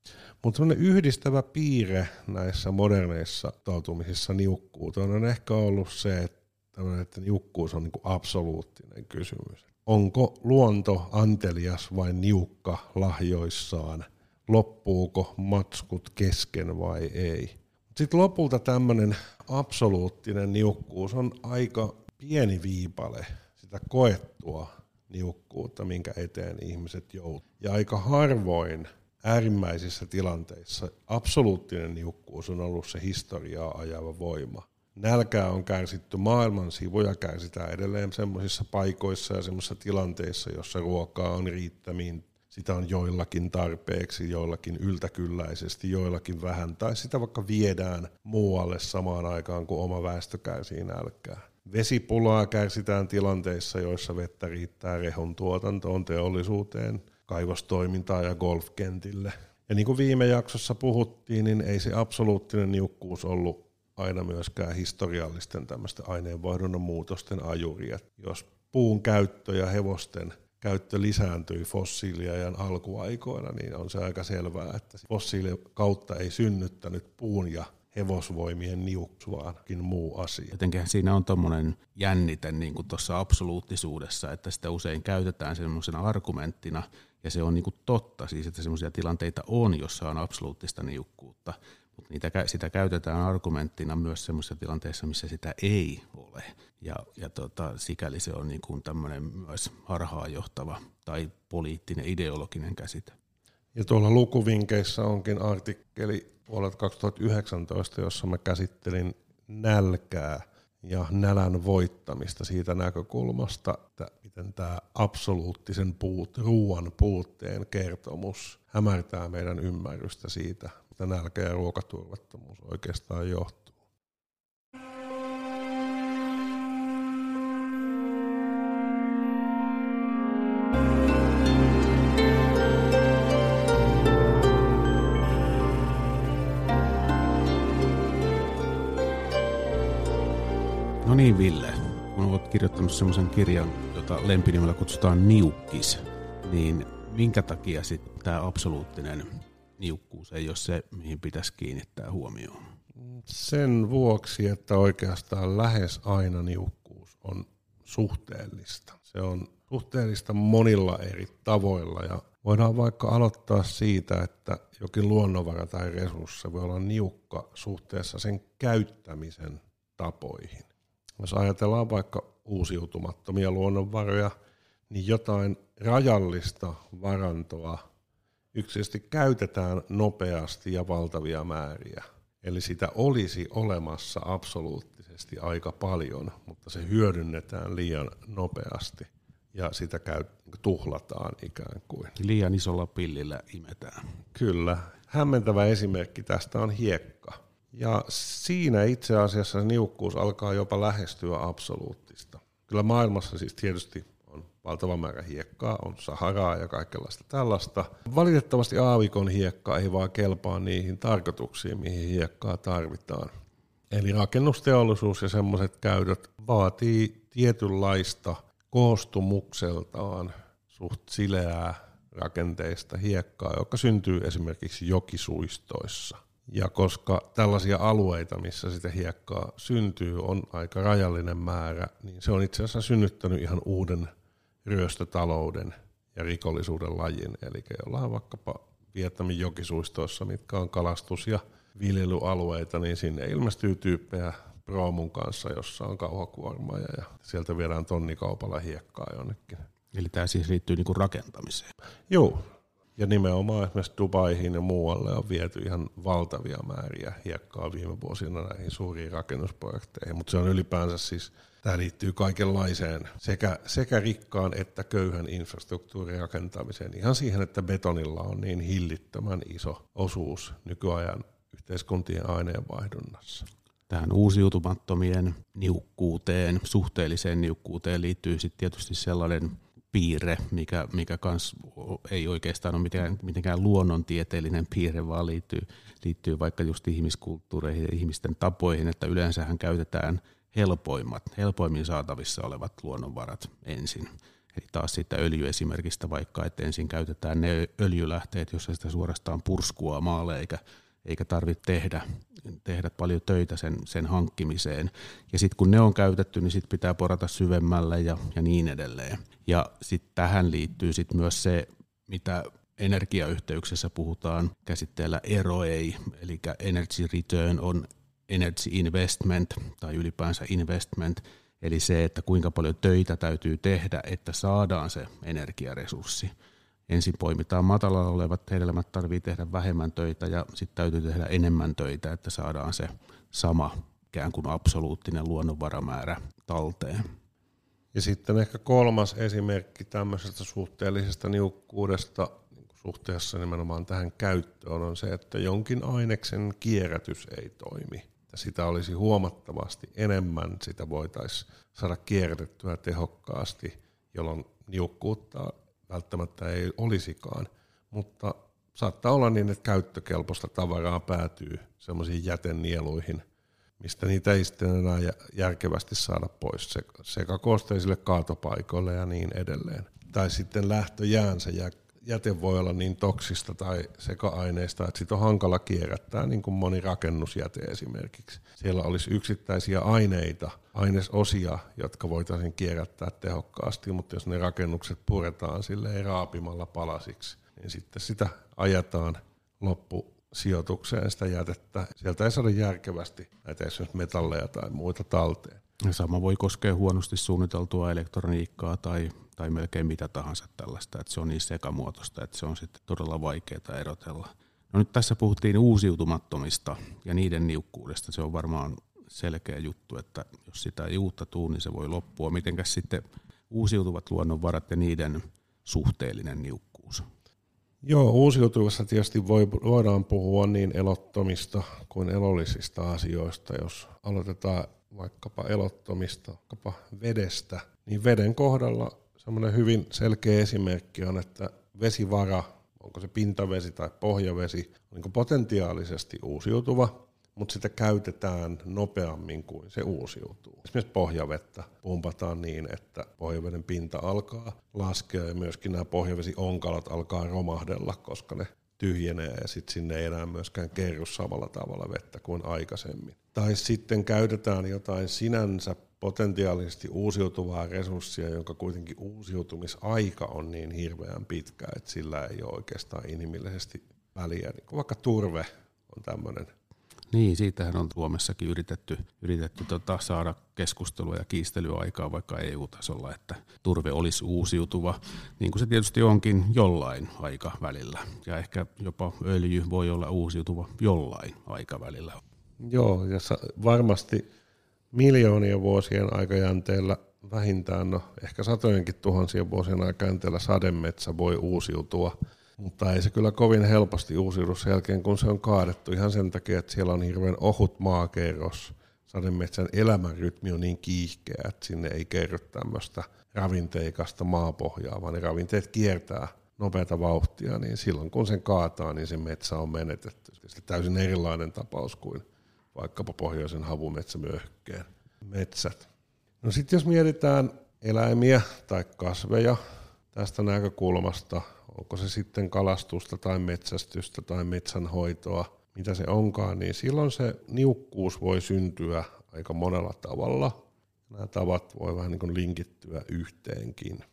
Mutta sellainen yhdistävä piirre näissä moderneissa tautumisissa niukkuuteen on ehkä ollut se, että, että niukkuus on niin kuin absoluuttinen kysymys. Onko luonto antelias vai niukka lahjoissaan? Loppuuko matskut kesken vai ei? Sitten lopulta tämmöinen absoluuttinen niukkuus on aika pieni viipale sitä koettua niukkuutta, minkä eteen ihmiset joutuvat. Ja aika harvoin äärimmäisissä tilanteissa absoluuttinen niukkuus on ollut se historiaa ajava voima. Nälkää on kärsitty maailman sivuja, kärsitään edelleen semmoisissa paikoissa ja semmoisissa tilanteissa, jossa ruokaa on riittämiin, sitä on joillakin tarpeeksi, joillakin yltäkylläisesti, joillakin vähän, tai sitä vaikka viedään muualle samaan aikaan, kun oma väestö kärsii nälkää. Vesipulaa kärsitään tilanteissa, joissa vettä riittää rehun tuotantoon, teollisuuteen, kaivostoimintaan ja golfkentille. Ja niin kuin viime jaksossa puhuttiin, niin ei se absoluuttinen niukkuus ollut aina myöskään historiallisten tämmöisten aineenvaihdunnan muutosten ajuri. jos puun käyttö ja hevosten käyttö lisääntyi fossiiliajan alkuaikoina, niin on se aika selvää, että fossiilien kautta ei synnyttänyt puun ja hevosvoimien niuksuaankin muu asia. Jotenkin siinä on tuommoinen jännite niin kuin tuossa absoluuttisuudessa, että sitä usein käytetään semmoisena argumenttina, ja se on niin kuin totta, siis että semmoisia tilanteita on, jossa on absoluuttista niukkuutta, mutta niitä, sitä käytetään argumenttina myös semmoisissa tilanteissa, missä sitä ei ole. Ja, ja tota, sikäli se on niin kuin tämmöinen myös harhaanjohtava tai poliittinen ideologinen käsite. Ja tuolla lukuvinkeissä onkin artikkeli vuodelta 2019, jossa mä käsittelin nälkää ja nälän voittamista siitä näkökulmasta, että miten tämä absoluuttisen puut, ruoan puutteen kertomus hämärtää meidän ymmärrystä siitä, mitä nälkä ja ruokaturvattomuus oikeastaan johtuu. Niin, Ville, kun olet kirjoittanut semmoisen kirjan, jota lempinimellä kutsutaan Niukkis, niin minkä takia sitten tämä absoluuttinen niukkuus ei ole se, mihin pitäisi kiinnittää huomioon? Sen vuoksi, että oikeastaan lähes aina niukkuus on suhteellista. Se on suhteellista monilla eri tavoilla ja voidaan vaikka aloittaa siitä, että jokin luonnonvara tai resurssi voi olla niukka suhteessa sen käyttämisen tapoihin. Jos ajatellaan vaikka uusiutumattomia luonnonvaroja, niin jotain rajallista varantoa yksisesti käytetään nopeasti ja valtavia määriä. Eli sitä olisi olemassa absoluuttisesti aika paljon, mutta se hyödynnetään liian nopeasti ja sitä käy, tuhlataan ikään kuin. Liian isolla pillillä imetään. Kyllä. Hämmentävä esimerkki tästä on hiekka. Ja siinä itse asiassa niukkuus alkaa jopa lähestyä absoluuttista. Kyllä maailmassa siis tietysti on valtava määrä hiekkaa, on saharaa ja kaikenlaista tällaista. Valitettavasti aavikon hiekka ei vaan kelpaa niihin tarkoituksiin, mihin hiekkaa tarvitaan. Eli rakennusteollisuus ja semmoiset käytöt vaatii tietynlaista koostumukseltaan suht sileää rakenteista hiekkaa, joka syntyy esimerkiksi jokisuistoissa – ja koska tällaisia alueita, missä sitä hiekkaa syntyy, on aika rajallinen määrä, niin se on itse asiassa synnyttänyt ihan uuden ryöstötalouden ja rikollisuuden lajin. Eli jollain vaikkapa Vietnamin jokisuistoissa, mitkä on kalastus- ja viljelyalueita, niin sinne ilmestyy tyyppejä proomun kanssa, jossa on kauhakuorma ja sieltä viedään tonnikaupalla hiekkaa jonnekin. Eli tämä siis liittyy niinku rakentamiseen? Joo, ja nimenomaan esimerkiksi Dubaihin ja muualle on viety ihan valtavia määriä hiekkaa viime vuosina näihin suuriin rakennusprojekteihin, mutta se on ylipäänsä siis, tämä liittyy kaikenlaiseen sekä, sekä rikkaan että köyhän infrastruktuurin rakentamiseen, ihan siihen, että betonilla on niin hillittömän iso osuus nykyajan yhteiskuntien aineenvaihdunnassa. Tähän uusiutumattomien niukkuuteen, suhteelliseen niukkuuteen liittyy sitten tietysti sellainen piirre, mikä, mikä kans ei oikeastaan ole mitenkään, mitenkään luonnontieteellinen piirre, vaan liittyy, liittyy vaikka just ihmiskulttuureihin ja ihmisten tapoihin, että yleensähän käytetään helpoimmat, helpoimmin saatavissa olevat luonnonvarat ensin. Eli taas siitä öljyesimerkistä vaikka, että ensin käytetään ne öljylähteet, jossa sitä suorastaan purskua maalle, eikä eikä tarvitse tehdä, tehdä paljon töitä sen, sen hankkimiseen. Ja sitten kun ne on käytetty, niin sitten pitää porata syvemmälle ja, ja niin edelleen. Ja sitten tähän liittyy sitten myös se, mitä energiayhteyksissä puhutaan käsitteellä ROI, eli Energy Return on Energy Investment tai ylipäänsä investment, eli se, että kuinka paljon töitä täytyy tehdä, että saadaan se energiaresurssi. Ensin poimitaan matalalla olevat hedelmät, tarvii tehdä vähemmän töitä ja sitten täytyy tehdä enemmän töitä, että saadaan se sama ikään kuin absoluuttinen luonnonvaramäärä talteen. Ja sitten ehkä kolmas esimerkki tämmöisestä suhteellisesta niukkuudesta niin suhteessa nimenomaan tähän käyttöön on se, että jonkin aineksen kierrätys ei toimi. Sitä olisi huomattavasti enemmän, sitä voitaisiin saada kierrätettyä tehokkaasti, jolloin niukkuutta välttämättä ei olisikaan. Mutta saattaa olla niin, että käyttökelpoista tavaraa päätyy sellaisiin jätenieluihin – mistä niitä ei sitten enää järkevästi saada pois sekakosteisille kaatopaikoille ja niin edelleen. Tai sitten lähtöjäänsä jäte voi olla niin toksista tai seka-aineista, että sitä on hankala kierrättää, niin kuin moni rakennusjäte esimerkiksi. Siellä olisi yksittäisiä aineita, ainesosia, jotka voitaisiin kierrättää tehokkaasti, mutta jos ne rakennukset puretaan sille raapimalla palasiksi, niin sitten sitä ajetaan loppu sijoitukseen sitä jätettä. Sieltä ei saada järkevästi näitä esimerkiksi metalleja tai muita talteen. Sama voi koskea huonosti suunniteltua elektroniikkaa tai, tai melkein mitä tahansa tällaista, että se on niin sekamuotoista, että se on sitten todella vaikeaa erotella. No nyt tässä puhuttiin uusiutumattomista ja niiden niukkuudesta. Se on varmaan selkeä juttu, että jos sitä ei uutta tuu, niin se voi loppua. Mitenkäs sitten uusiutuvat luonnonvarat ja niiden suhteellinen niukkuus? Joo, uusiutuvassa tietysti voi, voidaan puhua niin elottomista kuin elollisista asioista. Jos aloitetaan vaikkapa elottomista, vaikkapa vedestä, niin veden kohdalla semmoinen hyvin selkeä esimerkki on, että vesivara, onko se pintavesi tai pohjavesi, on niin potentiaalisesti uusiutuva, mutta sitä käytetään nopeammin kuin se uusiutuu. Esimerkiksi pohjavettä pumpataan niin, että pohjaveden pinta alkaa laskea ja myöskin nämä pohjavesionkalat alkaa romahdella, koska ne tyhjenee ja sitten sinne ei enää myöskään kerry samalla tavalla vettä kuin aikaisemmin. Tai sitten käytetään jotain sinänsä potentiaalisesti uusiutuvaa resurssia, jonka kuitenkin uusiutumisaika on niin hirveän pitkä, että sillä ei ole oikeastaan inhimillisesti väliä. Niin vaikka turve on tämmöinen niin, siitähän on Suomessakin yritetty, yritetty tota, saada keskustelua ja kiistelyaikaa vaikka EU-tasolla, että turve olisi uusiutuva, niin kuin se tietysti onkin jollain aikavälillä. Ja ehkä jopa öljy voi olla uusiutuva jollain aikavälillä. Joo, ja varmasti miljoonien vuosien aikajänteellä vähintään, no ehkä satojenkin tuhansien vuosien aikajänteellä sademetsä voi uusiutua – mutta ei se kyllä kovin helposti uusiudu sen jälkeen, kun se on kaadettu ihan sen takia, että siellä on hirveän ohut maakerros. Sademetsän elämänrytmi on niin kiihkeä, että sinne ei kerry tämmöistä ravinteikasta maapohjaa, vaan ne ravinteet kiertää nopeata vauhtia, niin silloin kun sen kaataa, niin se metsä on menetetty. Se täysin erilainen tapaus kuin vaikkapa pohjoisen havumetsämöyhkkeen metsät. No sitten jos mietitään eläimiä tai kasveja tästä näkökulmasta, onko se sitten kalastusta tai metsästystä tai metsänhoitoa, mitä se onkaan, niin silloin se niukkuus voi syntyä aika monella tavalla. Nämä tavat voi vähän niin kuin linkittyä yhteenkin.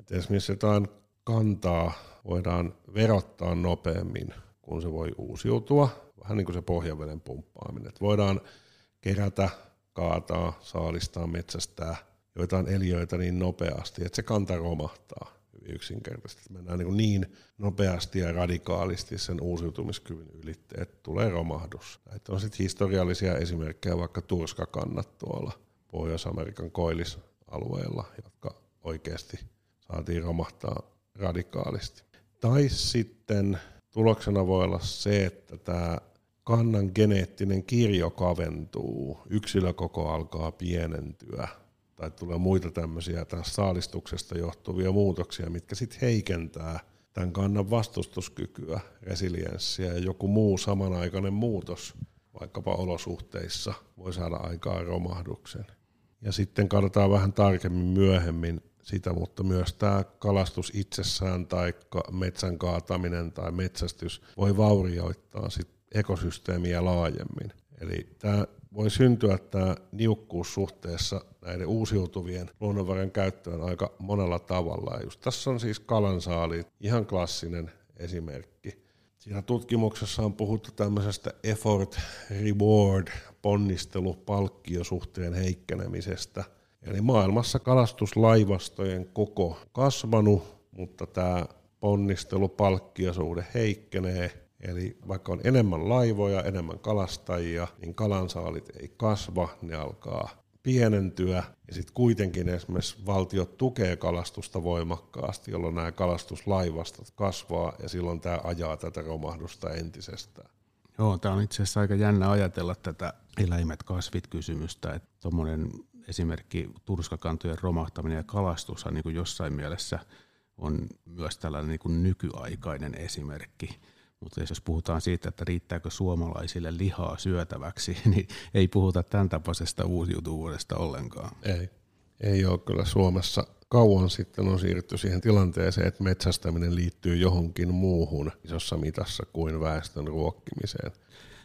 Et esimerkiksi jotain kantaa voidaan verottaa nopeammin, kun se voi uusiutua, vähän niin kuin se pohjaveden pumppaaminen. Et voidaan kerätä, kaataa, saalistaa, metsästää joitain eliöitä niin nopeasti, että se kanta romahtaa yksinkertaisesti. Mennään niin, niin nopeasti ja radikaalisti sen uusiutumiskyvyn ylitte, että tulee romahdus. Että on sitten historiallisia esimerkkejä, vaikka turskakannat tuolla Pohjois-Amerikan koillisalueella, jotka oikeasti saatiin romahtaa radikaalisti. Tai sitten tuloksena voi olla se, että tämä kannan geneettinen kirjo kaventuu, yksilökoko alkaa pienentyä, tai tulee muita tämmöisiä tästä saalistuksesta johtuvia muutoksia, mitkä sitten heikentää tämän kannan vastustuskykyä, resilienssiä ja joku muu samanaikainen muutos vaikkapa olosuhteissa voi saada aikaan romahduksen. Ja sitten katsotaan vähän tarkemmin myöhemmin sitä, mutta myös tämä kalastus itsessään tai metsän kaataminen tai metsästys voi vaurioittaa sit ekosysteemiä laajemmin. Eli tämä voi syntyä tämä niukkuus suhteessa näiden uusiutuvien luonnonvarojen käyttöön aika monella tavalla. Ja just tässä on siis kalansaali, ihan klassinen esimerkki. Siinä tutkimuksessa on puhuttu tämmöisestä effort reward ponnistelu palkkiosuhteen heikkenemisestä. Eli maailmassa kalastuslaivastojen koko kasvanut, mutta tämä ponnistelu-palkkiosuhde heikkenee. Eli vaikka on enemmän laivoja, enemmän kalastajia, niin kalansaalit ei kasva, ne alkaa pienentyä. Ja sitten kuitenkin esimerkiksi valtiot tukee kalastusta voimakkaasti, jolloin nämä kalastuslaivastot kasvaa ja silloin tämä ajaa tätä romahdusta entisestään. Joo, tämä on itse asiassa aika jännä ajatella tätä eläimet kasvit kysymystä, että tuommoinen esimerkki turskakantojen romahtaminen ja kalastus on niin kuin jossain mielessä on myös tällainen niin kuin nykyaikainen esimerkki. Mutta jos puhutaan siitä, että riittääkö suomalaisille lihaa syötäväksi, niin ei puhuta tämän tapaisesta uusiutuvuudesta ollenkaan. Ei. Ei ole kyllä Suomessa kauan sitten on siirrytty siihen tilanteeseen, että metsästäminen liittyy johonkin muuhun isossa mitassa kuin väestön ruokkimiseen.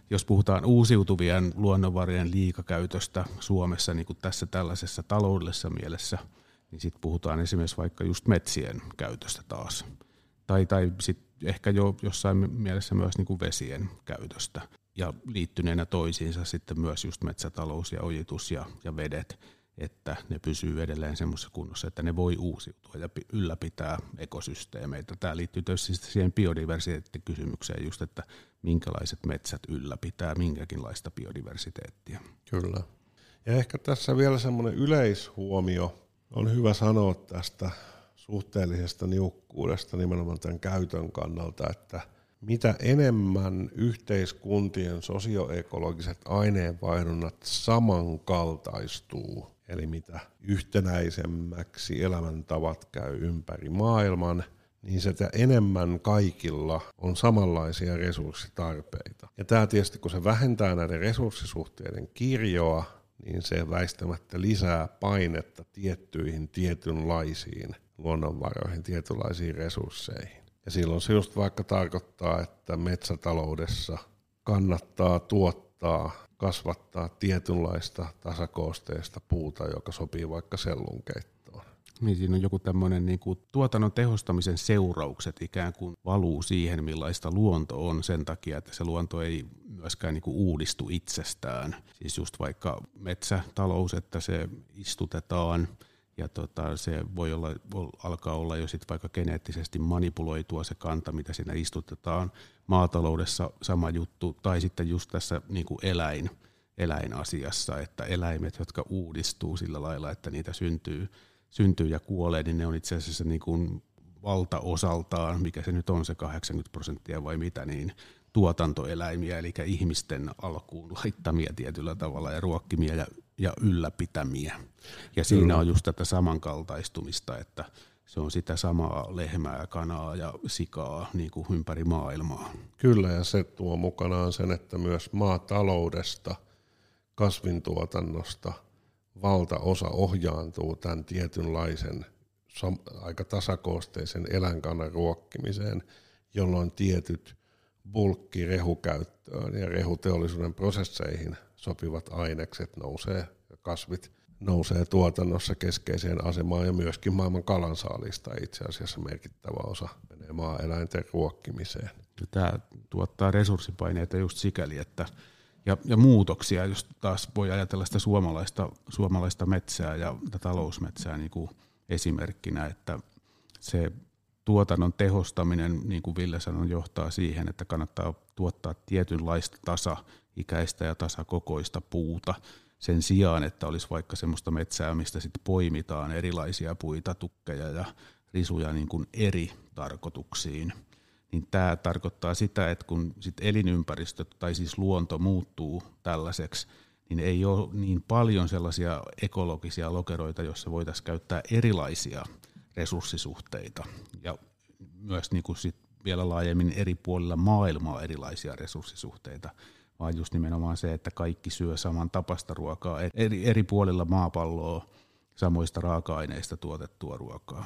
Jos puhutaan uusiutuvien luonnonvarojen liikakäytöstä Suomessa niin kuin tässä tällaisessa taloudellisessa mielessä, niin sitten puhutaan esimerkiksi vaikka just metsien käytöstä taas. Tai, tai sitten ehkä jo jossain mielessä myös niin kuin vesien käytöstä ja liittyneenä toisiinsa sitten myös just metsätalous ja ojitus ja, ja vedet, että ne pysyy edelleen semmoisessa kunnossa, että ne voi uusiutua ja ylläpitää ekosysteemeitä. Tämä liittyy tietysti siihen biodiversiteettikysymykseen just, että minkälaiset metsät ylläpitää minkäkinlaista biodiversiteettiä. Kyllä. Ja ehkä tässä vielä semmoinen yleishuomio on hyvä sanoa tästä suhteellisesta niukkuudesta nimenomaan tämän käytön kannalta, että mitä enemmän yhteiskuntien sosioekologiset aineenvaihdunnat samankaltaistuu, eli mitä yhtenäisemmäksi elämäntavat käy ympäri maailman, niin sitä enemmän kaikilla on samanlaisia resurssitarpeita. Ja tämä tietysti, kun se vähentää näiden resurssisuhteiden kirjoa, niin se väistämättä lisää painetta tiettyihin tietynlaisiin luonnonvaroihin, tietynlaisiin resursseihin. Ja silloin se just vaikka tarkoittaa, että metsätaloudessa kannattaa tuottaa, kasvattaa tietynlaista tasakoosteista puuta, joka sopii vaikka sellunkeittoon. Niin siinä on joku tämmöinen niin kuin tuotannon tehostamisen seuraukset ikään kuin valuu siihen, millaista luonto on sen takia, että se luonto ei myöskään niin kuin uudistu itsestään. Siis just vaikka metsätalous, että se istutetaan – ja tota, se voi olla, alkaa olla jo sit vaikka geneettisesti manipuloitua se kanta, mitä siinä istutetaan. Maataloudessa sama juttu, tai sitten just tässä niin kuin eläin, eläinasiassa, että eläimet, jotka uudistuu sillä lailla, että niitä syntyy, syntyy ja kuolee, niin ne on itse asiassa niin kuin valtaosaltaan, mikä se nyt on se 80 prosenttia vai mitä, niin tuotantoeläimiä, eli ihmisten alkuun laittamia tietyllä tavalla ja ruokkimia ja, ja ylläpitämiä. Ja siinä Kyllä. on just tätä samankaltaistumista, että se on sitä samaa lehmää, kanaa ja sikaa niin kuin ympäri maailmaa. Kyllä, ja se tuo mukanaan sen, että myös maataloudesta, kasvintuotannosta valtaosa ohjaantuu tämän tietynlaisen aika tasakoosteisen eläinkannan ruokkimiseen, jolloin tietyt bulkkirehukäyttöön ja rehuteollisuuden prosesseihin sopivat ainekset nousee ja kasvit nousee tuotannossa keskeiseen asemaan ja myöskin maailman kalansaalista itse asiassa merkittävä osa menee maa-eläinten ruokkimiseen. Tämä tuottaa resurssipaineita just sikäli, että ja, ja muutoksia, jos taas voi ajatella sitä suomalaista, suomalaista metsää ja talousmetsää niin kuin esimerkkinä, että se tuotannon tehostaminen, niin kuin Ville sanoi, johtaa siihen, että kannattaa tuottaa tietynlaista tasa-ikäistä ja tasakokoista puuta sen sijaan, että olisi vaikka semmoista metsää, mistä sitten poimitaan erilaisia puita, tukkeja ja risuja niin kuin eri tarkoituksiin. Niin tämä tarkoittaa sitä, että kun sit elinympäristö tai siis luonto muuttuu tällaiseksi, niin ei ole niin paljon sellaisia ekologisia lokeroita, joissa voitaisiin käyttää erilaisia – resurssisuhteita ja myös niin kuin sit vielä laajemmin eri puolilla maailmaa erilaisia resurssisuhteita, vaan just nimenomaan se, että kaikki syö saman tapasta ruokaa eri, eri puolilla maapalloa samoista raaka-aineista tuotettua ruokaa.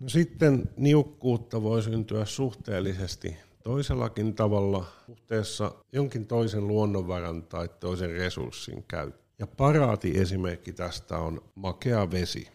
No sitten niukkuutta voi syntyä suhteellisesti toisellakin tavalla suhteessa jonkin toisen luonnonvaran tai toisen resurssin käyttöön. Ja paraati esimerkki tästä on makea vesi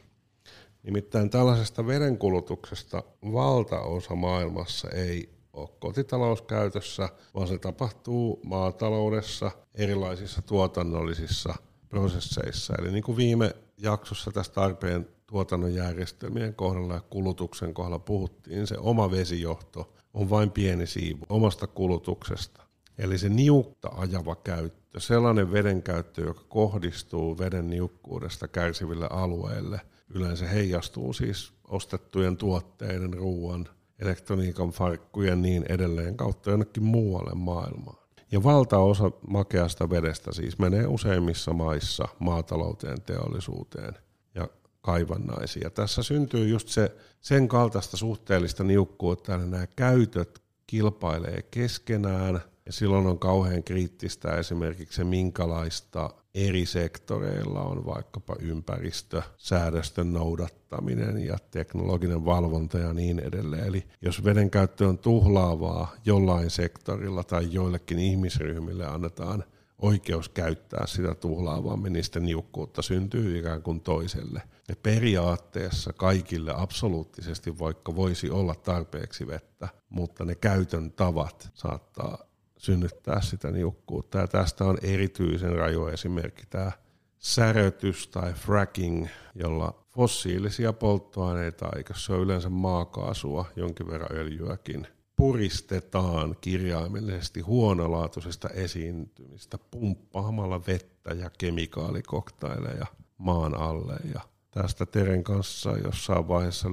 Nimittäin tällaisesta vedenkulutuksesta valtaosa maailmassa ei ole kotitalouskäytössä, vaan se tapahtuu maataloudessa, erilaisissa tuotannollisissa prosesseissa. Eli niin kuin viime jaksossa tästä tarpeen tuotannon järjestelmien kohdalla ja kulutuksen kohdalla puhuttiin, se oma vesijohto on vain pieni siivu omasta kulutuksesta. Eli se niukta ajava käyttö, sellainen veden käyttö, joka kohdistuu veden niukkuudesta kärsiville alueille, yleensä heijastuu siis ostettujen tuotteiden, ruoan, elektroniikan, farkkujen niin edelleen kautta jonnekin muualle maailmaan. Ja valtaosa makeasta vedestä siis menee useimmissa maissa maatalouteen, teollisuuteen ja kaivannaisiin. Ja tässä syntyy just se, sen kaltaista suhteellista niukkuutta, että nämä käytöt kilpailee keskenään – ja silloin on kauhean kriittistä esimerkiksi se, minkälaista eri sektoreilla on vaikkapa ympäristö, säädösten noudattaminen ja teknologinen valvonta ja niin edelleen. Eli jos veden käyttö on tuhlaavaa jollain sektorilla tai joillekin ihmisryhmille annetaan oikeus käyttää sitä tuhlaavammin, niin sitten niukkuutta syntyy ikään kuin toiselle. Ja periaatteessa kaikille absoluuttisesti, vaikka voisi olla tarpeeksi vettä, mutta ne käytön tavat saattaa synnyttää sitä niukkuutta. Ja tästä on erityisen raju esimerkki tämä särötys tai fracking, jolla fossiilisia polttoaineita, eikä se ole yleensä maakaasua, jonkin verran öljyäkin, puristetaan kirjaimellisesti huonolaatuisesta esiintymistä pumppaamalla vettä ja kemikaalikoktaileja maan alle. Ja tästä Teren kanssa jossain vaiheessa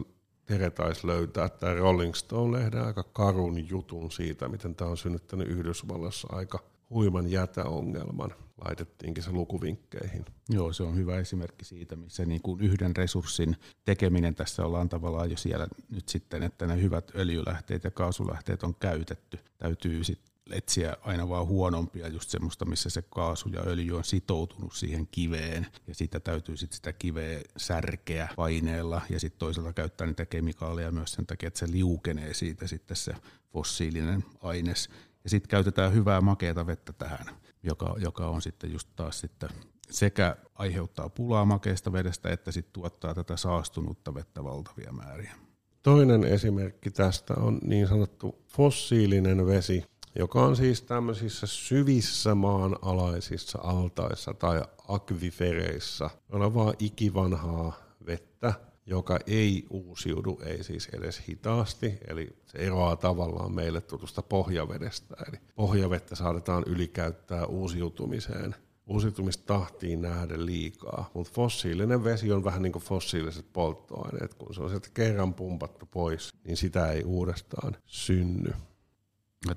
Tere taisi löytää tämä Rolling Stone-lehden aika karun jutun siitä, miten tämä on synnyttänyt Yhdysvalloissa aika huiman jätäongelman. Laitettiinkin se lukuvinkkeihin. Joo, se on hyvä esimerkki siitä, missä niin kuin yhden resurssin tekeminen tässä ollaan tavallaan jo siellä nyt sitten, että ne hyvät öljylähteet ja kaasulähteet on käytetty. Täytyy sitten etsiä aina vaan huonompia, just semmoista, missä se kaasu ja öljy on sitoutunut siihen kiveen, ja sitä täytyy sitten sitä kiveä särkeä paineella, ja sitten toisaalta käyttää niitä kemikaaleja myös sen takia, että se liukenee siitä sitten se fossiilinen aines. Ja sitten käytetään hyvää makeata vettä tähän, joka, joka on sitten just taas sitten sekä aiheuttaa pulaa makeasta vedestä, että sitten tuottaa tätä saastunutta vettä valtavia määriä. Toinen esimerkki tästä on niin sanottu fossiilinen vesi, joka on siis tämmöisissä syvissä maanalaisissa altaissa tai akvifereissa olevaa ikivanhaa vettä, joka ei uusiudu, ei siis edes hitaasti, eli se eroaa tavallaan meille tutusta pohjavedestä. Eli pohjavettä saatetaan ylikäyttää uusiutumiseen, uusiutumistahtiin nähden liikaa, mutta fossiilinen vesi on vähän niin kuin fossiiliset polttoaineet, kun se on sieltä kerran pumpattu pois, niin sitä ei uudestaan synny.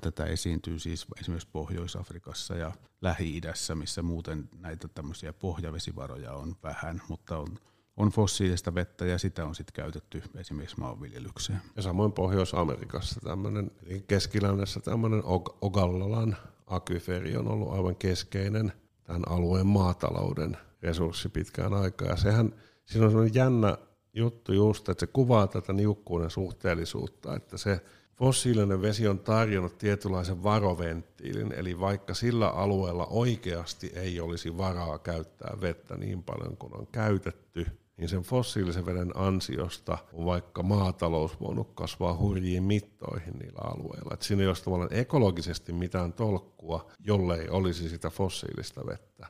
Tätä esiintyy siis esimerkiksi Pohjois-Afrikassa ja Lähi-idässä, missä muuten näitä tämmöisiä pohjavesivaroja on vähän, mutta on, on fossiilista vettä ja sitä on sitten käytetty esimerkiksi maanviljelykseen. Ja samoin Pohjois-Amerikassa tämmöinen, keskilännessä tämmöinen Ogallalan akviferi on ollut aivan keskeinen tämän alueen maatalouden resurssi pitkään aikaa. Ja sehän, siinä on jännä juttu just, että se kuvaa tätä niukkuuden suhteellisuutta, että se Fossiilinen vesi on tarjonnut tietynlaisen varoventtiilin, eli vaikka sillä alueella oikeasti ei olisi varaa käyttää vettä niin paljon kuin on käytetty, niin sen fossiilisen veden ansiosta on vaikka maatalous voinut kasvaa hurjiin mittoihin niillä alueilla. Et siinä ei olisi tavallaan ekologisesti mitään tolkkua, jollei olisi sitä fossiilista vettä.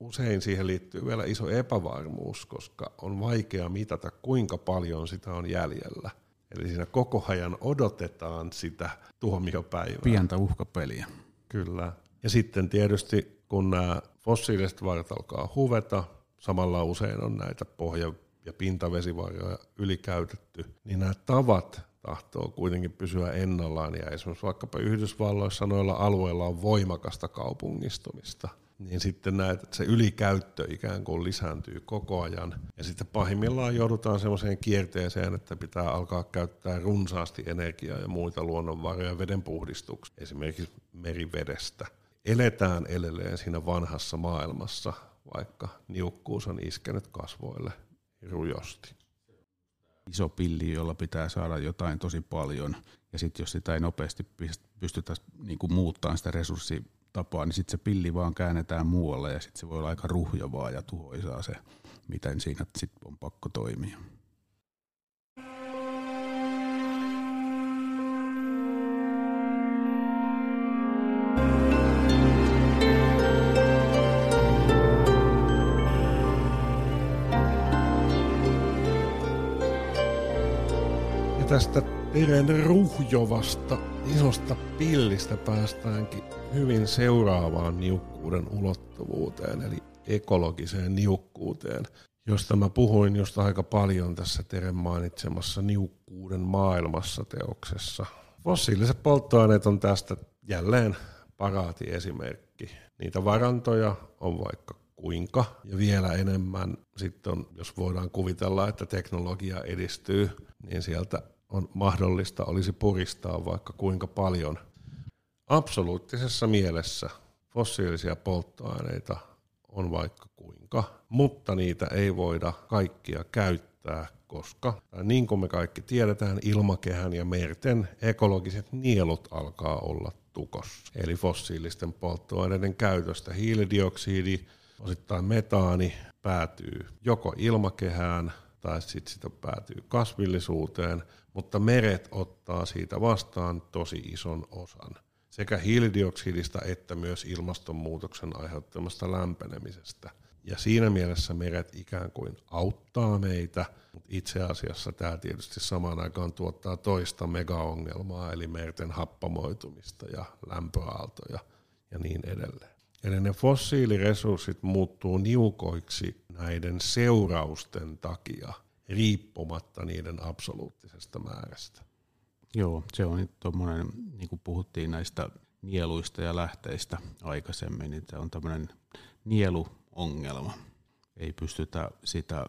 Usein siihen liittyy vielä iso epävarmuus, koska on vaikea mitata, kuinka paljon sitä on jäljellä. Eli siinä koko ajan odotetaan sitä tuomiopäivää. Pientä uhkapeliä. Kyllä. Ja sitten tietysti kun nämä fossiiliset varat alkaa huveta, samalla usein on näitä pohja- ja pintavesivaroja ylikäytetty, niin nämä tavat tahtoo kuitenkin pysyä ennallaan. Ja esimerkiksi vaikkapa Yhdysvalloissa noilla alueilla on voimakasta kaupungistumista – niin sitten näet, että se ylikäyttö ikään kuin lisääntyy koko ajan. Ja sitten pahimmillaan joudutaan sellaiseen kierteeseen, että pitää alkaa käyttää runsaasti energiaa ja muita luonnonvaroja vedenpuhdistukseen, esimerkiksi merivedestä. Eletään edelleen siinä vanhassa maailmassa, vaikka niukkuus on iskenyt kasvoille rujosti. Iso pilli, jolla pitää saada jotain tosi paljon, ja sitten jos sitä ei nopeasti pystytä niin muuttamaan sitä resurssia tapaa, niin sitten se pilli vaan käännetään muualle ja sitten se voi olla aika ruhjovaa ja tuhoisaa se, miten siinä sitten on pakko toimia. tästä Teren ruhjovasta isosta pillistä päästäänkin hyvin seuraavaan niukkuuden ulottuvuuteen, eli ekologiseen niukkuuteen, josta mä puhuin just aika paljon tässä Teren mainitsemassa niukkuuden maailmassa teoksessa. Fossiiliset polttoaineet on tästä jälleen paraati esimerkki. Niitä varantoja on vaikka kuinka, ja vielä enemmän sitten on, jos voidaan kuvitella, että teknologia edistyy, niin sieltä on mahdollista olisi puristaa vaikka kuinka paljon. Absoluuttisessa mielessä fossiilisia polttoaineita on vaikka kuinka, mutta niitä ei voida kaikkia käyttää, koska niin kuin me kaikki tiedetään, ilmakehän ja merten ekologiset nielut alkaa olla tukossa. Eli fossiilisten polttoaineiden käytöstä hiilidioksidi, osittain metaani päätyy joko ilmakehään tai sitten sitä päätyy kasvillisuuteen, mutta meret ottaa siitä vastaan tosi ison osan sekä hiilidioksidista että myös ilmastonmuutoksen aiheuttamasta lämpenemisestä. Ja siinä mielessä meret ikään kuin auttaa meitä, mutta itse asiassa tämä tietysti samaan aikaan tuottaa toista megaongelmaa, eli merten happamoitumista ja lämpöaaltoja ja niin edelleen. Eli ne fossiiliresurssit muuttuu niukoiksi näiden seurausten takia, riippumatta niiden absoluuttisesta määrästä. Joo, se on tuommoinen, niin kuin puhuttiin näistä nieluista ja lähteistä aikaisemmin, niin se on tämmöinen nieluongelma. Ei pystytä sitä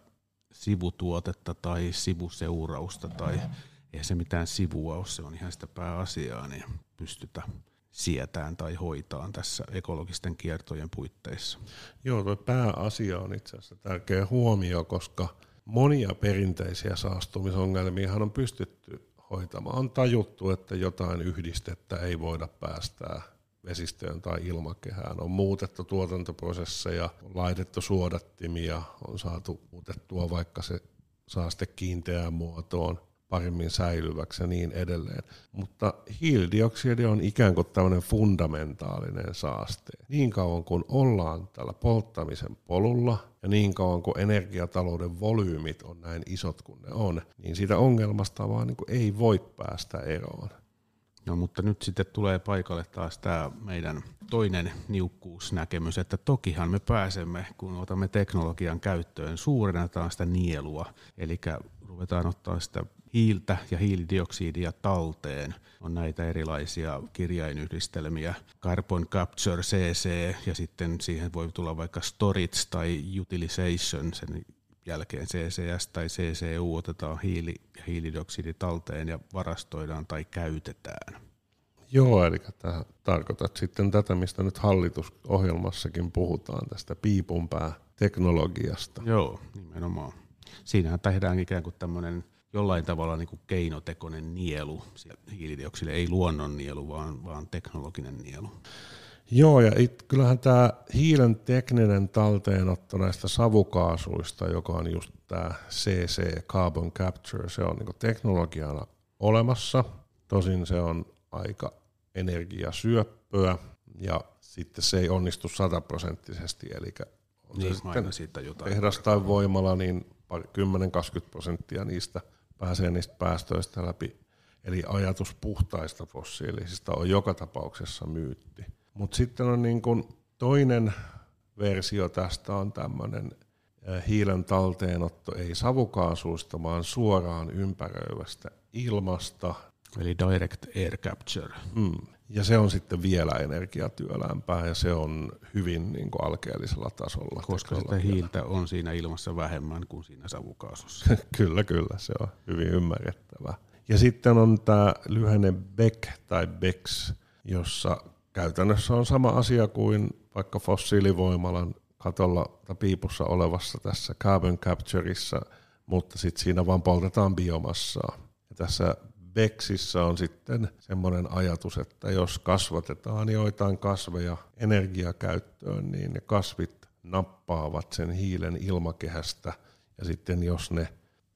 sivutuotetta tai sivuseurausta tai eihän se mitään sivua ole, se on ihan sitä pääasiaa, niin pystytä sietään tai hoitaan tässä ekologisten kiertojen puitteissa. Joo, tuo pääasia on itse asiassa tärkeä huomio, koska monia perinteisiä saastumisongelmia on pystytty hoitamaan. On tajuttu, että jotain yhdistettä ei voida päästää vesistöön tai ilmakehään. On muutettu tuotantoprosesseja, on laitettu suodattimia, on saatu muutettua vaikka se saaste kiinteään muotoon paremmin säilyväksi ja niin edelleen. Mutta hiilidioksidi on ikään kuin tämmöinen fundamentaalinen saaste. Niin kauan kuin ollaan tällä polttamisen polulla ja niin kauan kuin energiatalouden volyymit on näin isot kuin ne on, niin siitä ongelmasta vaan niin ei voi päästä eroon. No mutta nyt sitten tulee paikalle taas tämä meidän toinen niukkuusnäkemys, että tokihan me pääsemme, kun otamme teknologian käyttöön, suurennetaan sitä nielua, eli ruvetaan ottaa sitä hiiltä ja hiilidioksidia talteen. On näitä erilaisia kirjainyhdistelmiä, carbon capture CC ja sitten siihen voi tulla vaikka storage tai utilization, sen jälkeen CCS tai CCU otetaan hiili ja hiilidioksidi talteen ja varastoidaan tai käytetään. Joo, eli tämä tarkoitat sitten tätä, mistä nyt hallitusohjelmassakin puhutaan, tästä piipunpää teknologiasta. Joo, nimenomaan. Siinähän tehdään ikään kuin tämmöinen jollain tavalla niin kuin keinotekoinen nielu hiilidioksidille, ei luonnon nielu, vaan, vaan teknologinen nielu. Joo, ja it, kyllähän tämä hiilen tekninen talteenotto näistä savukaasuista, joka on just tämä CC, Carbon Capture, se on niin teknologiana olemassa. Tosin se on aika energiasyöppöä, ja sitten se ei onnistu sataprosenttisesti, eli on niin, se sitten siitä jotain tehdas tai voimala, niin 10-20 prosenttia niistä pääsee niistä päästöistä läpi. Eli ajatus puhtaista fossiilisista on joka tapauksessa myytti. Mutta sitten on niin kun toinen versio tästä on tämmöinen hiilen talteenotto ei savukaasuista, vaan suoraan ympäröivästä ilmasta. Eli direct air capture. Mm. Ja se on sitten vielä energiatyölämpää ja se on hyvin niin kuin alkeellisella tasolla. Koska sitä hiiltä on siinä ilmassa vähemmän kuin siinä savukaasussa. kyllä, kyllä, se on hyvin ymmärrettävää. Ja sitten on tämä lyhenne BEC tai BEX, jossa käytännössä on sama asia kuin vaikka fossiilivoimalan katolla tai piipussa olevassa tässä carbon captureissa, mutta sitten siinä vaan poltetaan biomassaa. Ja tässä Beksissä on sitten semmoinen ajatus, että jos kasvatetaan joitain kasveja energiakäyttöön, niin ne kasvit nappaavat sen hiilen ilmakehästä ja sitten jos ne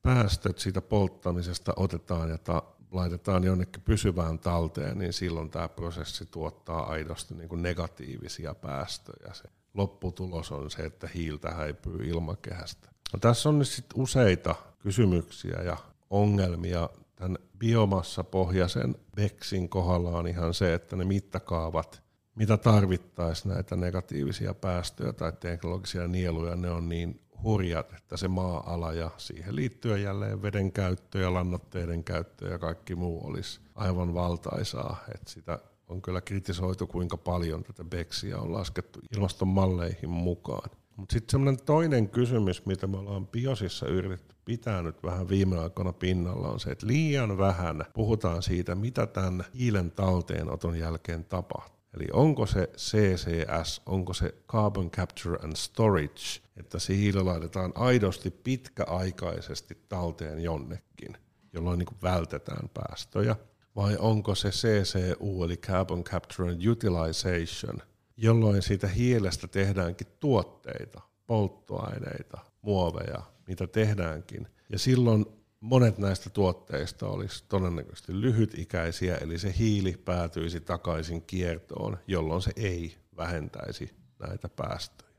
päästöt siitä polttamisesta otetaan ja ta- laitetaan jonnekin pysyvään talteen, niin silloin tämä prosessi tuottaa aidosti niin kuin negatiivisia päästöjä. Se lopputulos on se, että hiiltä häipyy ilmakehästä. No, tässä on nyt sit useita kysymyksiä ja ongelmia tämän biomassapohjaisen BEXin kohdalla on ihan se, että ne mittakaavat, mitä tarvittaisiin näitä negatiivisia päästöjä tai teknologisia nieluja, ne on niin hurjat, että se maa-ala ja siihen liittyen jälleen veden käyttö ja lannoitteiden käyttö ja kaikki muu olisi aivan valtaisaa. Että sitä on kyllä kritisoitu, kuinka paljon tätä BEXiä on laskettu ilmastonmalleihin mukaan. Mutta sitten semmoinen toinen kysymys, mitä me ollaan Biosissa yritetty pitää nyt vähän viime aikoina pinnalla, on se, että liian vähän puhutaan siitä, mitä tämän hiilen talteenoton jälkeen tapahtuu. Eli onko se CCS, onko se Carbon Capture and Storage, että se hiili laitetaan aidosti pitkäaikaisesti talteen jonnekin, jolloin niin vältetään päästöjä, vai onko se CCU, eli Carbon Capture and Utilization, jolloin siitä hiilestä tehdäänkin tuotteita, polttoaineita, muoveja, mitä tehdäänkin. Ja silloin monet näistä tuotteista olisi todennäköisesti lyhytikäisiä, eli se hiili päätyisi takaisin kiertoon, jolloin se ei vähentäisi näitä päästöjä.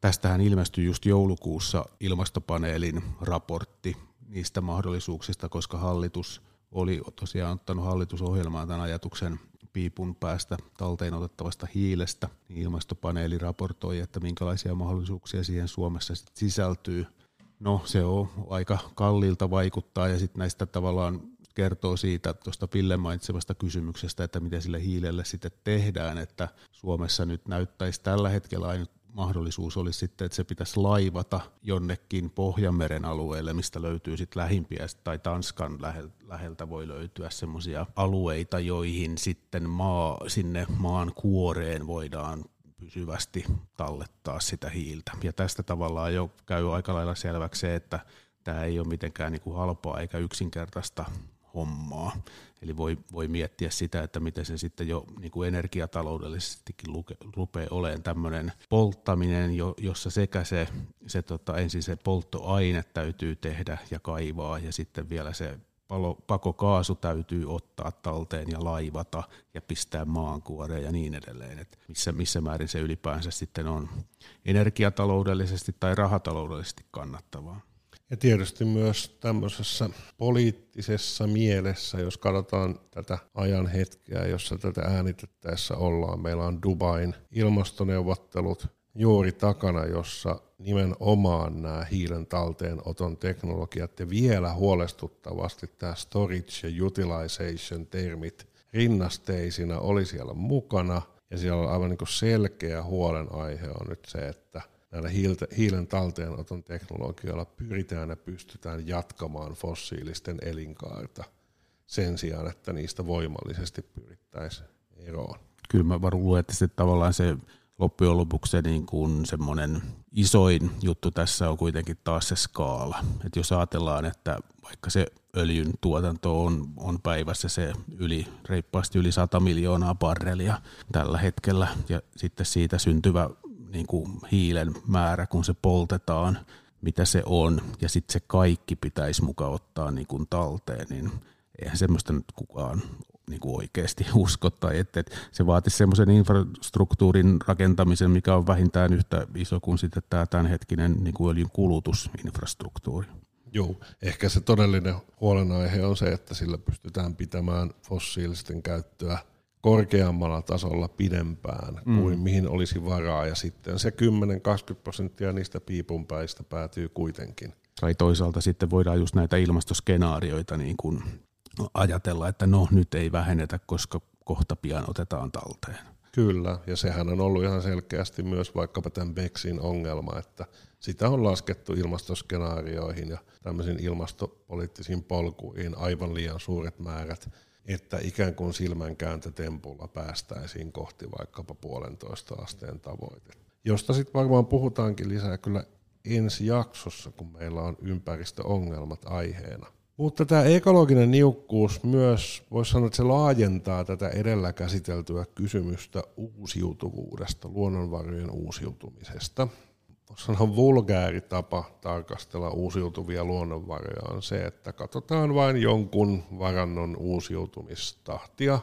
Tästähän ilmestyi just joulukuussa ilmastopaneelin raportti niistä mahdollisuuksista, koska hallitus oli tosiaan ottanut hallitusohjelmaan tämän ajatuksen piipun päästä talteen otettavasta hiilestä. Ilmastopaneeli raportoi, että minkälaisia mahdollisuuksia siihen Suomessa sisältyy – No se on aika kalliilta vaikuttaa ja sitten näistä tavallaan kertoo siitä tuosta Ville mainitsemasta kysymyksestä, että mitä sille hiilelle sitten tehdään, että Suomessa nyt näyttäisi tällä hetkellä ainut mahdollisuus olisi sitten, että se pitäisi laivata jonnekin Pohjanmeren alueelle, mistä löytyy sitten lähimpiä, tai Tanskan läheltä voi löytyä semmoisia alueita, joihin sitten maa, sinne maan kuoreen voidaan pysyvästi tallettaa sitä hiiltä. Ja tästä tavallaan jo käy aika lailla selväksi se, että tämä ei ole mitenkään niin kuin halpaa eikä yksinkertaista hommaa. Eli voi, voi miettiä sitä, että miten se sitten jo niin kuin energiataloudellisestikin luke, rupeaa olemaan tämmöinen polttaminen, jo, jossa sekä se, se tota, ensin se polttoaine täytyy tehdä ja kaivaa ja sitten vielä se palo, pakokaasu täytyy ottaa talteen ja laivata ja pistää maankuoreen ja niin edelleen. Et missä, missä määrin se ylipäänsä sitten on energiataloudellisesti tai rahataloudellisesti kannattavaa. Ja tietysti myös tämmöisessä poliittisessa mielessä, jos katsotaan tätä ajan hetkeä, jossa tätä äänitettäessä ollaan. Meillä on Dubain ilmastoneuvottelut, juuri takana, jossa nimenomaan nämä hiilen talteenoton teknologiat ja vielä huolestuttavasti tämä storage ja utilization termit rinnasteisina oli siellä mukana. Ja siellä on aivan niin selkeä huolenaihe on nyt se, että näillä hiilen talteenoton teknologioilla pyritään ja pystytään jatkamaan fossiilisten elinkaarta sen sijaan, että niistä voimallisesti pyrittäisiin eroon. Kyllä mä luulen, että se tavallaan se loppujen lopuksi se niin kuin semmoinen isoin juttu tässä on kuitenkin taas se skaala. Et jos ajatellaan, että vaikka se öljyn tuotanto on, on päivässä se yli, reippaasti yli 100 miljoonaa barrelia tällä hetkellä, ja sitten siitä syntyvä niin kuin hiilen määrä, kun se poltetaan, mitä se on, ja sitten se kaikki pitäisi mukaan ottaa niin kuin talteen, niin eihän semmoista nyt kukaan niin kuin oikeasti usko, tai että, että se vaatisi semmoisen infrastruktuurin rakentamisen, mikä on vähintään yhtä iso kuin sitten tämä tämänhetkinen niin kuin öljyn kulutusinfrastruktuuri. Joo, ehkä se todellinen huolenaihe on se, että sillä pystytään pitämään fossiilisten käyttöä korkeammalla tasolla pidempään mm. kuin mihin olisi varaa, ja sitten se 10-20 prosenttia niistä piipunpäistä päätyy kuitenkin. Tai toisaalta sitten voidaan just näitä ilmastoskenaarioita niin kuin ajatella, että no nyt ei vähennetä, koska kohta pian otetaan talteen. Kyllä, ja sehän on ollut ihan selkeästi myös vaikkapa tämän Bexin ongelma, että sitä on laskettu ilmastoskenaarioihin ja tämmöisiin ilmastopoliittisiin polkuihin aivan liian suuret määrät, että ikään kuin silmänkääntötempulla päästäisiin kohti vaikkapa puolentoista asteen tavoite. Josta sitten varmaan puhutaankin lisää kyllä ensi jaksossa, kun meillä on ympäristöongelmat aiheena. Mutta tämä ekologinen niukkuus myös, voisi sanoa, että se laajentaa tätä edellä käsiteltyä kysymystä uusiutuvuudesta, luonnonvarojen uusiutumisesta. Sanoa vulgääri tapa tarkastella uusiutuvia luonnonvaroja on se, että katsotaan vain jonkun varannon uusiutumistahtia,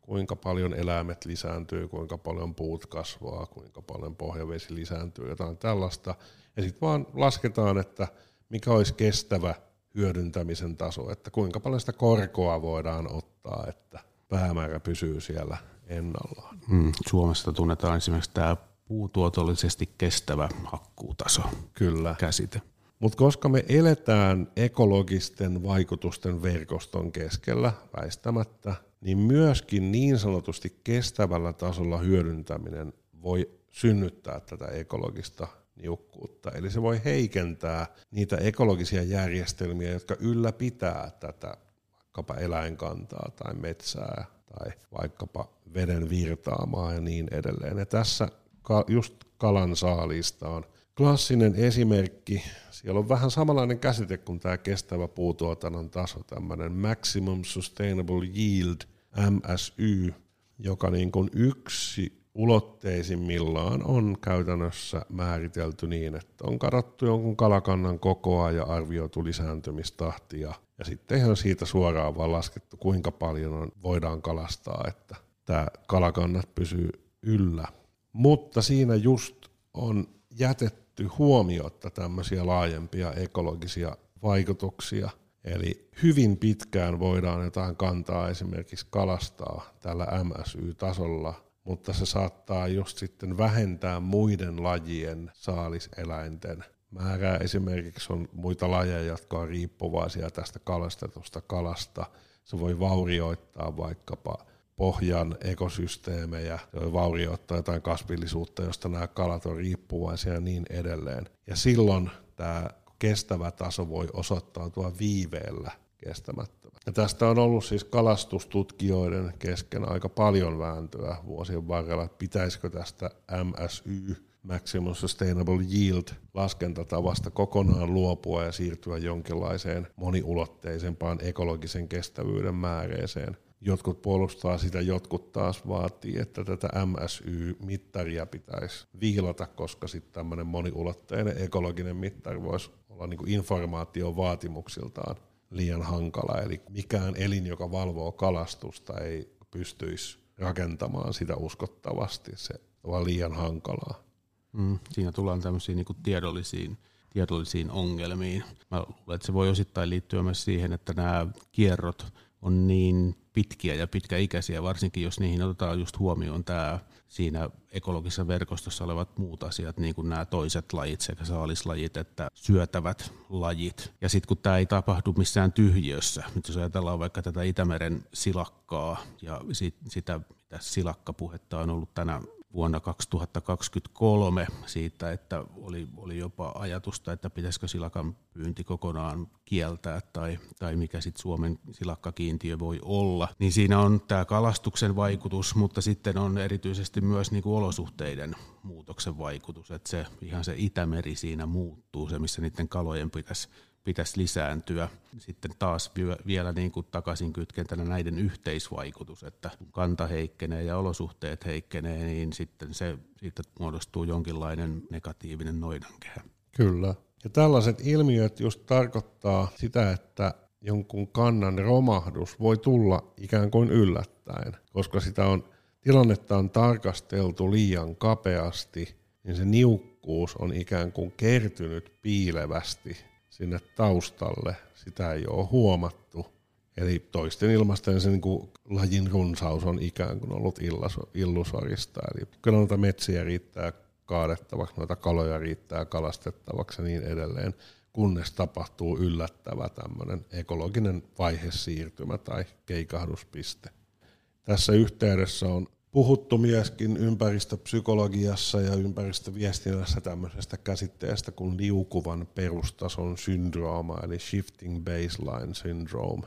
kuinka paljon eläimet lisääntyy, kuinka paljon puut kasvaa, kuinka paljon pohjavesi lisääntyy, jotain tällaista. Ja sitten vaan lasketaan, että mikä olisi kestävä hyödyntämisen taso, että kuinka paljon sitä korkoa voidaan ottaa, että päämäärä pysyy siellä ennallaan. Mm, Suomesta tunnetaan esimerkiksi tämä puutuotollisesti kestävä hakkuutaso Kyllä. käsite. Mutta koska me eletään ekologisten vaikutusten verkoston keskellä väistämättä, niin myöskin niin sanotusti kestävällä tasolla hyödyntäminen voi synnyttää tätä ekologista niukkuutta. Eli se voi heikentää niitä ekologisia järjestelmiä, jotka ylläpitää tätä vaikkapa eläinkantaa tai metsää tai vaikkapa veden virtaamaa ja niin edelleen. Ja tässä just kalan saalista on klassinen esimerkki. Siellä on vähän samanlainen käsite kuin tämä kestävä puutuotannon taso, tämmöinen Maximum Sustainable Yield, MSY, joka niin kuin yksi ulotteisimmillaan on käytännössä määritelty niin, että on katsottu jonkun kalakannan kokoa ja arvioitu lisääntymistahtia. Ja sitten ihan siitä suoraan vaan laskettu, kuinka paljon on, voidaan kalastaa, että tämä kalakannat pysyy yllä. Mutta siinä just on jätetty huomiotta tämmöisiä laajempia ekologisia vaikutuksia. Eli hyvin pitkään voidaan jotain kantaa esimerkiksi kalastaa tällä MSY-tasolla, mutta se saattaa just sitten vähentää muiden lajien saaliseläinten määrää. Esimerkiksi on muita lajeja, jotka on riippuvaisia tästä kalastetusta kalasta. Se voi vaurioittaa vaikkapa pohjan ekosysteemejä, vaurioittaa jotain kasvillisuutta, josta nämä kalat on riippuvaisia ja niin edelleen. Ja silloin tämä kestävä taso voi osoittautua viiveellä kestämättömän. Ja tästä on ollut siis kalastustutkijoiden kesken aika paljon vääntöä vuosien varrella, että pitäisikö tästä MSY, Maximum Sustainable Yield, laskentatavasta kokonaan luopua ja siirtyä jonkinlaiseen moniulotteisempaan ekologisen kestävyyden määreeseen. Jotkut puolustaa sitä, jotkut taas vaatii, että tätä MSY-mittaria pitäisi viilata, koska sitten tämmöinen moniulotteinen ekologinen mittari voisi olla niin informaation vaatimuksiltaan liian hankala. Eli mikään elin, joka valvoo kalastusta, ei pystyisi rakentamaan sitä uskottavasti. Se on liian hankalaa. Mm, siinä tullaan tämmöisiin niin tiedollisiin, tiedollisiin ongelmiin. Mä luulen, että se voi osittain liittyä myös siihen, että nämä kierrot on niin pitkiä ja pitkäikäisiä, varsinkin jos niihin otetaan just huomioon tämä siinä ekologisessa verkostossa olevat muut asiat, niin kuin nämä toiset lajit, sekä saalislajit että syötävät lajit. Ja sitten kun tämä ei tapahdu missään tyhjössä, jos ajatellaan vaikka tätä Itämeren silakkaa ja sit, sitä, mitä silakkapuhetta on ollut tänä vuonna 2023 siitä, että oli, oli jopa ajatusta, että pitäisikö silakan pyynti kokonaan kieltää tai, tai mikä sitten Suomen silakkakiintiö voi olla. Niin siinä on tämä kalastuksen vaikutus, mutta sitten on erityisesti myös niinku olosuhteiden muutoksen vaikutus, että se ihan se Itämeri siinä muuttuu, se missä niiden kalojen pitäisi pitäisi lisääntyä. Sitten taas vielä niin kuin takaisin kytkentänä näiden yhteisvaikutus, että kun kanta heikkenee ja olosuhteet heikkenee, niin sitten se siitä muodostuu jonkinlainen negatiivinen noidankehä. Kyllä. Ja tällaiset ilmiöt just tarkoittaa sitä, että jonkun kannan romahdus voi tulla ikään kuin yllättäen, koska sitä on, tilannetta on tarkasteltu liian kapeasti, niin se niukkuus on ikään kuin kertynyt piilevästi sinne taustalle. Sitä ei ole huomattu. Eli toisten ilmasten se niin kuin lajin runsaus on ikään kuin ollut illusorista. Eli kyllä noita metsiä riittää kaadettavaksi, noita kaloja riittää kalastettavaksi ja niin edelleen, kunnes tapahtuu yllättävä tämmöinen ekologinen vaihesiirtymä tai keikahduspiste. Tässä yhteydessä on puhuttu myöskin ympäristöpsykologiassa ja ympäristöviestinnässä tämmöisestä käsitteestä kuin liukuvan perustason syndrooma, eli shifting baseline syndrome.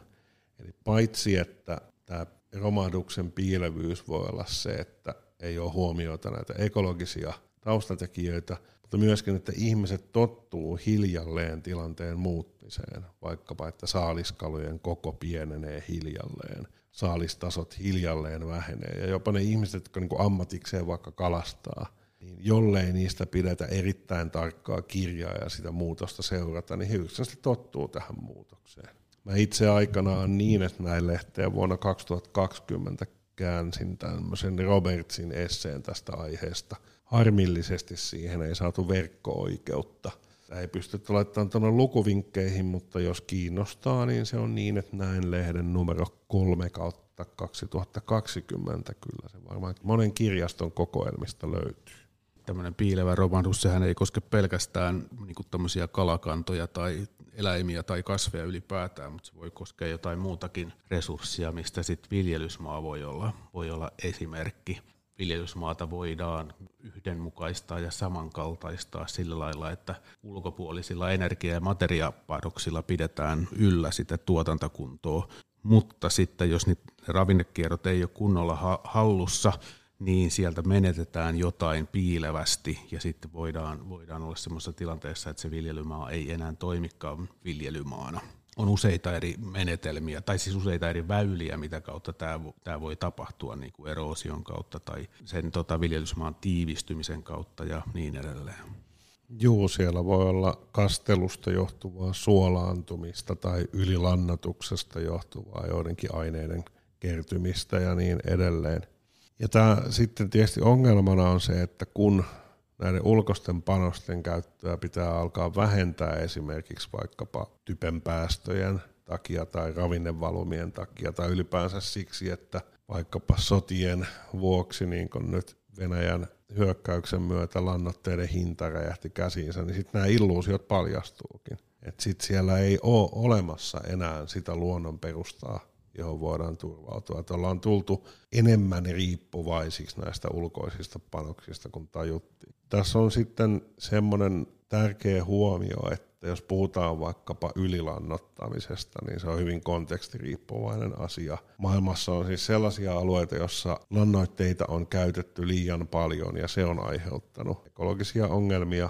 Eli paitsi, että tämä romahduksen piilevyys voi olla se, että ei ole huomioita näitä ekologisia taustatekijöitä, mutta myöskin, että ihmiset tottuu hiljalleen tilanteen muutmiseen, vaikkapa että saaliskalojen koko pienenee hiljalleen, saalistasot hiljalleen vähenee ja jopa ne ihmiset, jotka niin ammatikseen vaikka kalastaa, niin jollei niistä pidetä erittäin tarkkaa kirjaa ja sitä muutosta seurata, niin he yksinkertaisesti tottuu tähän muutokseen. Mä itse aikanaan niin, että näin lehteen vuonna 2020 käänsin tämmöisen Robertsin esseen tästä aiheesta. Harmillisesti siihen ei saatu verkko-oikeutta ei pystytty laittamaan tuonne lukuvinkkeihin, mutta jos kiinnostaa, niin se on niin, että näin lehden numero 3 kautta 2020 kyllä se varmaan monen kirjaston kokoelmista löytyy. Tämmöinen piilevä romahdus, sehän ei koske pelkästään niin kalakantoja tai eläimiä tai kasveja ylipäätään, mutta se voi koskea jotain muutakin resurssia, mistä sitten viljelysmaa voi olla, voi olla esimerkki viljelysmaata voidaan yhdenmukaistaa ja samankaltaistaa sillä lailla, että ulkopuolisilla energia- ja materiapadoksilla pidetään yllä sitä tuotantokuntoa, mutta sitten jos niitä ravinnekierrot ei ole kunnolla hallussa, niin sieltä menetetään jotain piilevästi ja sitten voidaan, voidaan olla sellaisessa tilanteessa, että se viljelymaa ei enää toimikaan viljelymaana on useita eri menetelmiä, tai siis useita eri väyliä, mitä kautta tämä, tämä voi tapahtua, niin kuin eroosion kautta tai sen tota, viljelysmaan tiivistymisen kautta ja niin edelleen. Joo, siellä voi olla kastelusta johtuvaa suolaantumista tai ylilannatuksesta johtuvaa joidenkin aineiden kertymistä ja niin edelleen. Ja tämä sitten tietysti ongelmana on se, että kun näiden ulkoisten panosten käyttöä pitää alkaa vähentää esimerkiksi vaikkapa typen päästöjen takia tai ravinnevalumien takia tai ylipäänsä siksi, että vaikkapa sotien vuoksi, niin kuin nyt Venäjän hyökkäyksen myötä lannoitteiden hinta räjähti käsiinsä, niin sitten nämä illuusiot paljastuukin. Että sitten siellä ei ole olemassa enää sitä luonnon perustaa, johon voidaan turvautua. Että ollaan tultu enemmän riippuvaisiksi näistä ulkoisista panoksista kuin tajuttiin. Tässä on sitten semmoinen tärkeä huomio, että jos puhutaan vaikkapa ylilannottamisesta, niin se on hyvin kontekstiriippuvainen asia. Maailmassa on siis sellaisia alueita, joissa lannoitteita on käytetty liian paljon ja se on aiheuttanut ekologisia ongelmia,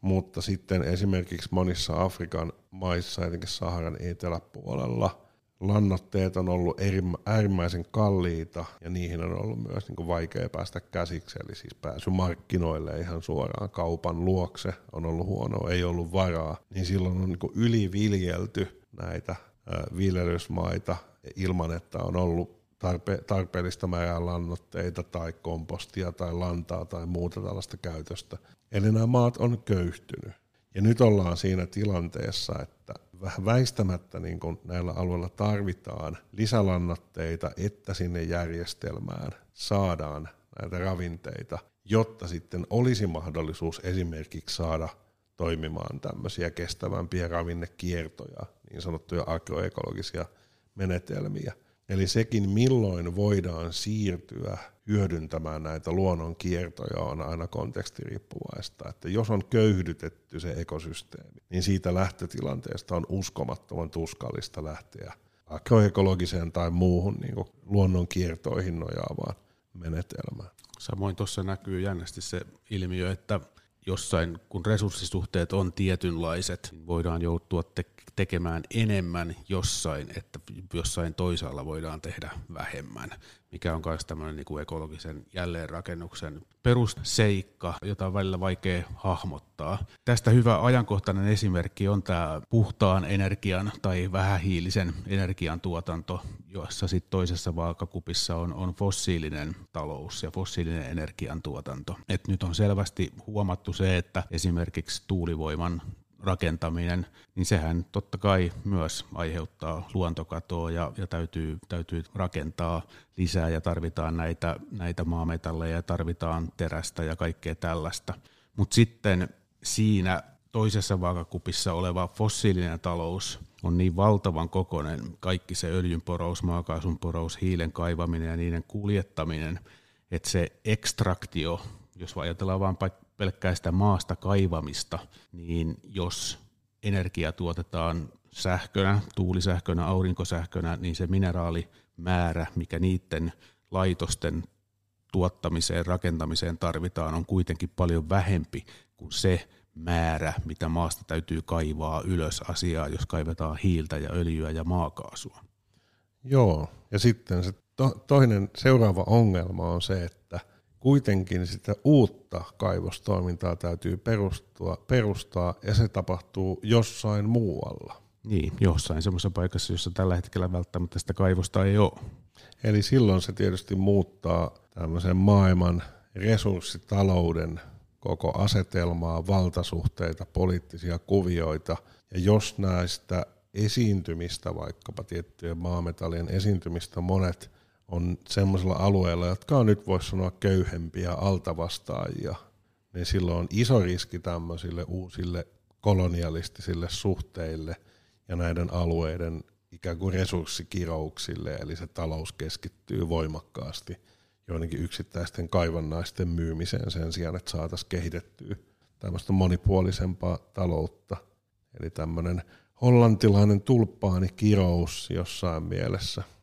mutta sitten esimerkiksi monissa Afrikan maissa, etenkin Saharan eteläpuolella, lannoitteet on ollut äärimmäisen kalliita ja niihin on ollut myös niin kuin vaikea päästä käsiksi, eli siis pääsy markkinoille ihan suoraan kaupan luokse on ollut huonoa, ei ollut varaa, niin silloin on niin kuin yliviljelty näitä viljelysmaita ilman, että on ollut tarpe- tarpeellista määrää lannoitteita tai kompostia tai lantaa tai muuta tällaista käytöstä. Eli nämä maat on köyhtynyt. Ja nyt ollaan siinä tilanteessa, että väistämättä niin kun näillä alueilla tarvitaan lisälannoitteita, että sinne järjestelmään saadaan näitä ravinteita, jotta sitten olisi mahdollisuus esimerkiksi saada toimimaan tämmöisiä kestävämpiä ravinnekiertoja, niin sanottuja agroekologisia menetelmiä. Eli sekin, milloin voidaan siirtyä hyödyntämään näitä luonnon kiertoja on aina kontekstiriippuvaista. Että jos on köyhdytetty se ekosysteemi, niin siitä lähtötilanteesta on uskomattoman tuskallista lähteä agroekologiseen tai muuhun niin luonnon kiertoihin nojaavaan menetelmään. Samoin tuossa näkyy jännästi se ilmiö, että jossain, kun resurssisuhteet on tietynlaiset, niin voidaan joutua te- tekemään enemmän jossain, että jossain toisaalla voidaan tehdä vähemmän mikä on myös tämmöinen niin kuin ekologisen jälleenrakennuksen perusseikka, jota on välillä vaikea hahmottaa. Tästä hyvä ajankohtainen esimerkki on tämä puhtaan energian tai vähähiilisen energian tuotanto, jossa sitten toisessa vaakakupissa on, on fossiilinen talous ja fossiilinen energiantuotanto. Et nyt on selvästi huomattu se, että esimerkiksi tuulivoiman rakentaminen, niin sehän totta kai myös aiheuttaa luontokatoa ja, ja täytyy, täytyy rakentaa lisää ja tarvitaan näitä, näitä maametalleja ja tarvitaan terästä ja kaikkea tällaista. Mutta sitten siinä toisessa vaakakupissa oleva fossiilinen talous on niin valtavan kokoinen, kaikki se öljynporous, maakaasun porous, hiilen kaivaminen ja niiden kuljettaminen, että se ekstraktio, jos ajatellaan vain pelkkää sitä maasta kaivamista, niin jos energia tuotetaan sähkönä, tuulisähkönä, aurinkosähkönä, niin se mineraalimäärä, mikä niiden laitosten tuottamiseen, rakentamiseen tarvitaan, on kuitenkin paljon vähempi kuin se määrä, mitä maasta täytyy kaivaa ylös asiaa, jos kaivetaan hiiltä ja öljyä ja maakaasua. Joo, ja sitten se to- toinen seuraava ongelma on se, että – kuitenkin sitä uutta kaivostoimintaa täytyy perustua, perustaa ja se tapahtuu jossain muualla. Niin, jossain semmoisessa paikassa, jossa tällä hetkellä välttämättä sitä kaivosta ei ole. Eli silloin se tietysti muuttaa tämmöisen maailman resurssitalouden koko asetelmaa, valtasuhteita, poliittisia kuvioita. Ja jos näistä esiintymistä, vaikkapa tiettyjen maametallien esiintymistä, monet on semmoisilla alueilla, jotka on nyt voisi sanoa köyhempiä altavastaajia, niin silloin on iso riski tämmöisille uusille kolonialistisille suhteille ja näiden alueiden ikään kuin resurssikirouksille, eli se talous keskittyy voimakkaasti joidenkin yksittäisten kaivannaisten myymiseen sen sijaan, että saataisiin kehitettyä tämmöistä monipuolisempaa taloutta. Eli tämmöinen hollantilainen tulppaani kirous jossain mielessä –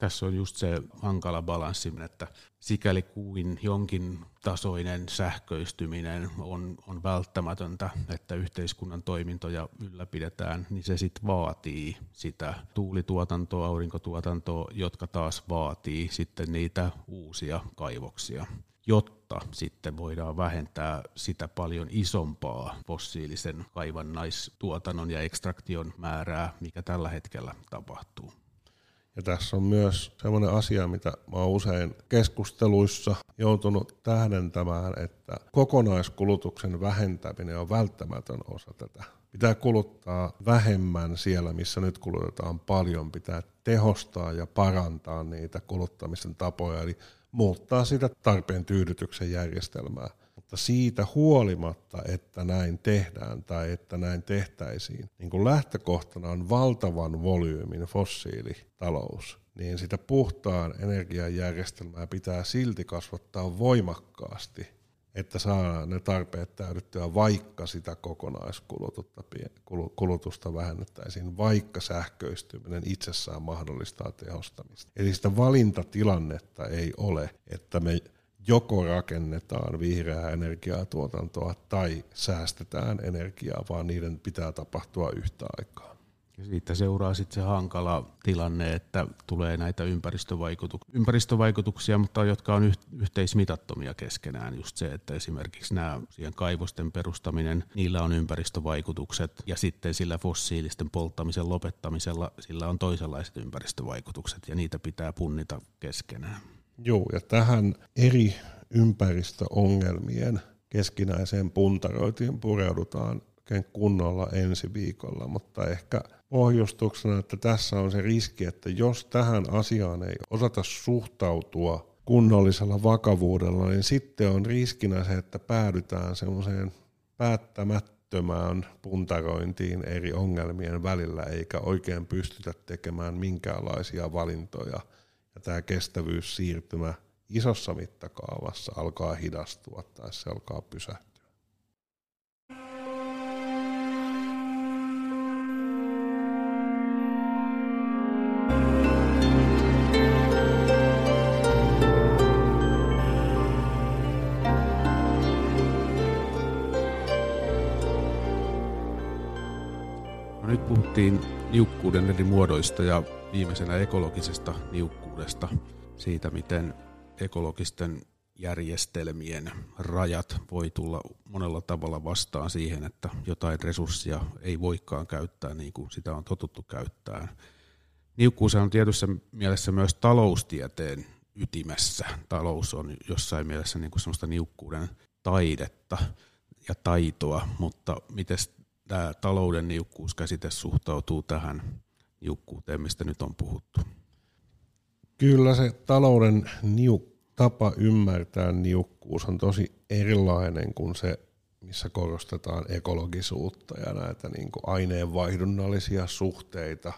tässä on just se hankala balanssi, että sikäli kuin jonkin tasoinen sähköistyminen on, on välttämätöntä, että yhteiskunnan toimintoja ylläpidetään, niin se sitten vaatii sitä tuulituotantoa, aurinkotuotantoa, jotka taas vaatii sitten niitä uusia kaivoksia jotta sitten voidaan vähentää sitä paljon isompaa fossiilisen kaivannaistuotannon ja ekstraktion määrää, mikä tällä hetkellä tapahtuu. Ja tässä on myös sellainen asia, mitä mä oon usein keskusteluissa joutunut tähdentämään, että kokonaiskulutuksen vähentäminen on välttämätön osa tätä. Pitää kuluttaa vähemmän siellä, missä nyt kulutetaan paljon. Pitää tehostaa ja parantaa niitä kuluttamisen tapoja, eli muuttaa sitä tarpeen tyydytyksen järjestelmää. Mutta siitä huolimatta, että näin tehdään tai että näin tehtäisiin, niin kun lähtökohtana on valtavan volyymin fossiilitalous, niin sitä puhtaan energiajärjestelmää pitää silti kasvattaa voimakkaasti, että saa ne tarpeet täydyttyä, vaikka sitä kokonaiskulutusta vähennettäisiin, vaikka sähköistyminen itsessään mahdollistaa tehostamista. Eli sitä valintatilannetta ei ole, että me joko rakennetaan vihreää energiatuotantoa tai säästetään energiaa, vaan niiden pitää tapahtua yhtä aikaa. Ja siitä seuraa sitten se hankala tilanne, että tulee näitä ympäristövaikutuksia, ympäristövaikutuksia mutta jotka on yhteismitattomia keskenään. Just se, että esimerkiksi nämä siihen kaivosten perustaminen, niillä on ympäristövaikutukset ja sitten sillä fossiilisten polttamisen lopettamisella sillä on toisenlaiset ympäristövaikutukset ja niitä pitää punnita keskenään. Joo, ja tähän eri ympäristöongelmien keskinäiseen puntaroitiin pureudutaan kunnolla ensi viikolla, mutta ehkä pohjustuksena, että tässä on se riski, että jos tähän asiaan ei osata suhtautua kunnollisella vakavuudella, niin sitten on riskinä se, että päädytään semmoiseen päättämättömään puntarointiin eri ongelmien välillä, eikä oikein pystytä tekemään minkäänlaisia valintoja – ja tämä kestävyyssiirtymä isossa mittakaavassa alkaa hidastua tai se alkaa pysähtyä. No nyt puhuttiin niukkuuden eri muodoista ja viimeisenä ekologisesta niukkuudesta, siitä miten ekologisten järjestelmien rajat voi tulla monella tavalla vastaan siihen, että jotain resurssia ei voikaan käyttää niin kuin sitä on totuttu käyttää. Niukkuus on tietyssä mielessä myös taloustieteen ytimessä. Talous on jossain mielessä niin kuin sellaista niukkuuden taidetta ja taitoa, mutta miten tämä talouden niukkuuskäsite suhtautuu tähän niukkuuteen, mistä nyt on puhuttu? Kyllä se talouden niuk- tapa ymmärtää niukkuus on tosi erilainen kuin se, missä korostetaan ekologisuutta ja näitä niin kuin aineenvaihdunnallisia suhteita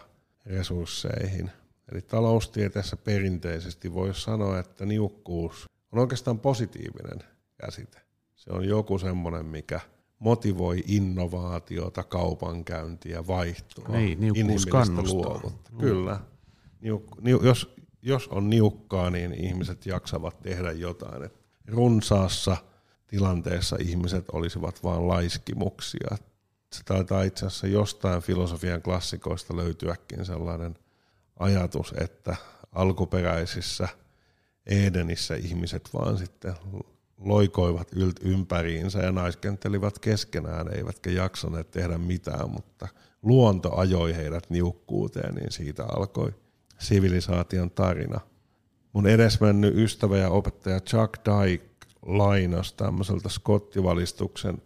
resursseihin. Eli taloustieteessä perinteisesti voisi sanoa, että niukkuus on oikeastaan positiivinen käsite. Se on joku semmoinen, mikä – motivoi innovaatiota, kaupankäyntiä, vaihtoa, niin, niukkuus kannustaa. luovuutta. Mm. Kyllä. Niuk, niu, jos, jos on niukkaa, niin ihmiset jaksavat tehdä jotain. Et runsaassa tilanteessa ihmiset olisivat vain laiskimuksia. Se taitaa itse asiassa jostain filosofian klassikoista löytyäkin sellainen ajatus, että alkuperäisissä Edenissä ihmiset vaan sitten loikoivat ympäriinsä ja naiskentelivat keskenään, eivätkä jaksaneet tehdä mitään, mutta luonto ajoi heidät niukkuuteen, niin siitä alkoi sivilisaation tarina. Mun edesmennyt ystävä ja opettaja Chuck Dyke lainas tämmöiseltä skottivalistuksen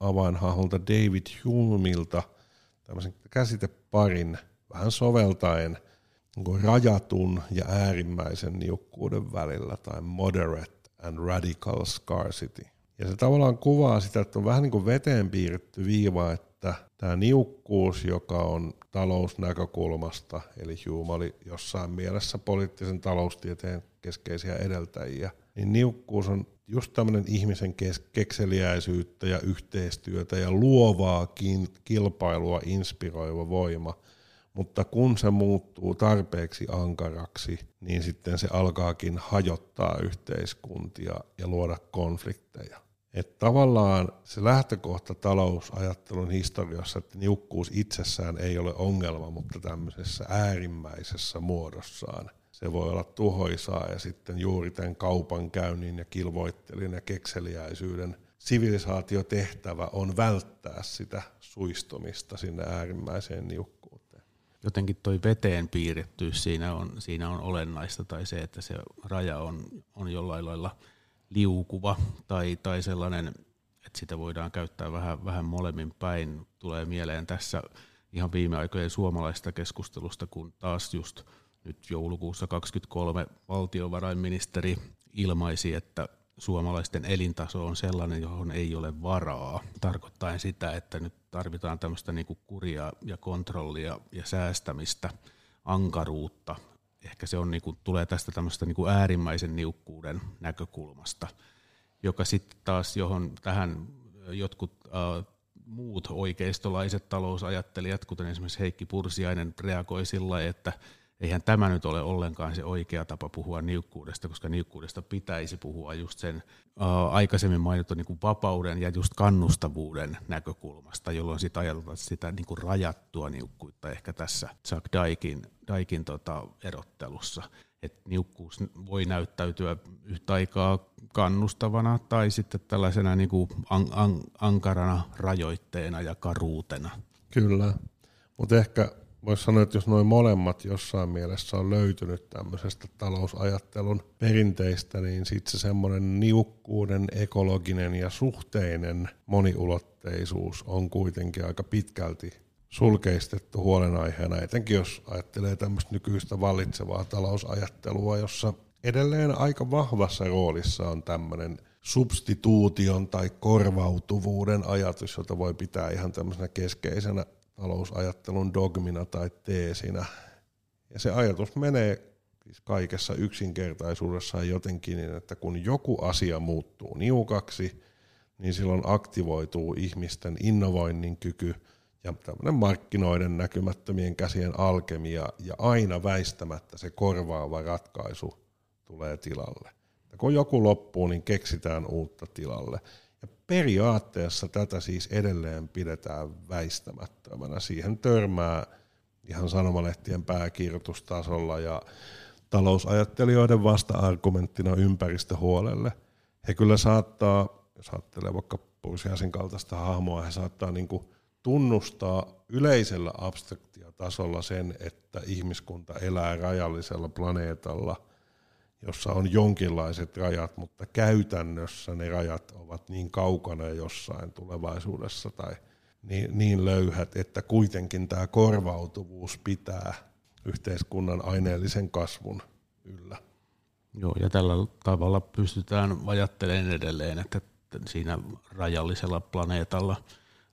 avainhahmolta David Humilta tämmöisen käsiteparin vähän soveltaen niin rajatun ja äärimmäisen niukkuuden välillä tai moderate and radical scarcity. Ja se tavallaan kuvaa sitä, että on vähän niin kuin veteen piirretty viiva, että tämä niukkuus, joka on talousnäkökulmasta, eli Hume oli jossain mielessä poliittisen taloustieteen keskeisiä edeltäjiä, niin niukkuus on just tämmöinen ihmisen kekseliäisyyttä ja yhteistyötä ja luovaakin kilpailua inspiroiva voima, mutta kun se muuttuu tarpeeksi ankaraksi, niin sitten se alkaakin hajottaa yhteiskuntia ja luoda konflikteja. Että tavallaan se lähtökohta talousajattelun historiassa, että niukkuus itsessään ei ole ongelma, mutta tämmöisessä äärimmäisessä muodossaan se voi olla tuhoisaa ja sitten juuri tämän kaupankäynnin ja kilvoittelin ja kekseliäisyyden sivilisaatiotehtävä on välttää sitä suistumista sinne äärimmäiseen niukkuuteen. Jotenkin toi veteen piirrettyys siinä on, siinä on olennaista tai se, että se raja on, on jollain lailla – liukuva tai, tai sellainen, että sitä voidaan käyttää vähän, vähän molemmin päin. Tulee mieleen tässä ihan viime aikojen suomalaista keskustelusta, kun taas just nyt joulukuussa 2023 valtiovarainministeri ilmaisi, että suomalaisten elintaso on sellainen, johon ei ole varaa, tarkoittaen sitä, että nyt tarvitaan tämmöistä niin kuria ja kontrollia ja säästämistä, ankaruutta ehkä se on, niin kuin, tulee tästä tämmöistä niin kuin äärimmäisen niukkuuden näkökulmasta, joka sitten taas johon tähän jotkut äh, muut oikeistolaiset talousajattelijat, kuten esimerkiksi Heikki Pursiainen, reagoi sillä että eihän tämä nyt ole ollenkaan se oikea tapa puhua niukkuudesta, koska niukkuudesta pitäisi puhua just sen äh, aikaisemmin mainittu niin kuin vapauden ja just kannustavuuden näkökulmasta, jolloin sitä ajatellaan sitä niin kuin rajattua niukkuutta ehkä tässä Chuck Daikin, Daikin tota erottelussa. Että niukkuus voi näyttäytyä yhtä aikaa kannustavana tai sitten tällaisena niin kuin an, an, ankarana rajoitteena ja karuutena. Kyllä, mutta ehkä voisi sanoa, että jos noin molemmat jossain mielessä on löytynyt tämmöisestä talousajattelun perinteistä, niin sitten se semmoinen niukkuuden, ekologinen ja suhteinen moniulotteisuus on kuitenkin aika pitkälti sulkeistettu huolenaiheena, etenkin jos ajattelee tämmöistä nykyistä vallitsevaa talousajattelua, jossa edelleen aika vahvassa roolissa on tämmöinen substituution tai korvautuvuuden ajatus, jota voi pitää ihan tämmöisenä keskeisenä talousajattelun dogmina tai teesinä. Ja se ajatus menee siis kaikessa yksinkertaisuudessaan jotenkin niin, että kun joku asia muuttuu niukaksi, niin silloin aktivoituu ihmisten innovoinnin kyky ja tämmöinen markkinoiden näkymättömien käsien alkemia ja aina väistämättä se korvaava ratkaisu tulee tilalle. Ja kun joku loppuu, niin keksitään uutta tilalle. Periaatteessa tätä siis edelleen pidetään väistämättömänä. Siihen törmää ihan sanomalehtien pääkirjoitustasolla ja talousajattelijoiden vasta-argumenttina ympäristöhuolelle. He kyllä saattaa, jos ajattelee vaikka Pursiasin kaltaista hahmoa, he saattaa niin kuin tunnustaa yleisellä abstraktiotasolla sen, että ihmiskunta elää rajallisella planeetalla – jossa on jonkinlaiset rajat, mutta käytännössä ne rajat ovat niin kaukana jossain tulevaisuudessa tai niin, niin löyhät, että kuitenkin tämä korvautuvuus pitää yhteiskunnan aineellisen kasvun yllä. Joo, ja tällä tavalla pystytään ajattelemaan edelleen, että siinä rajallisella planeetalla –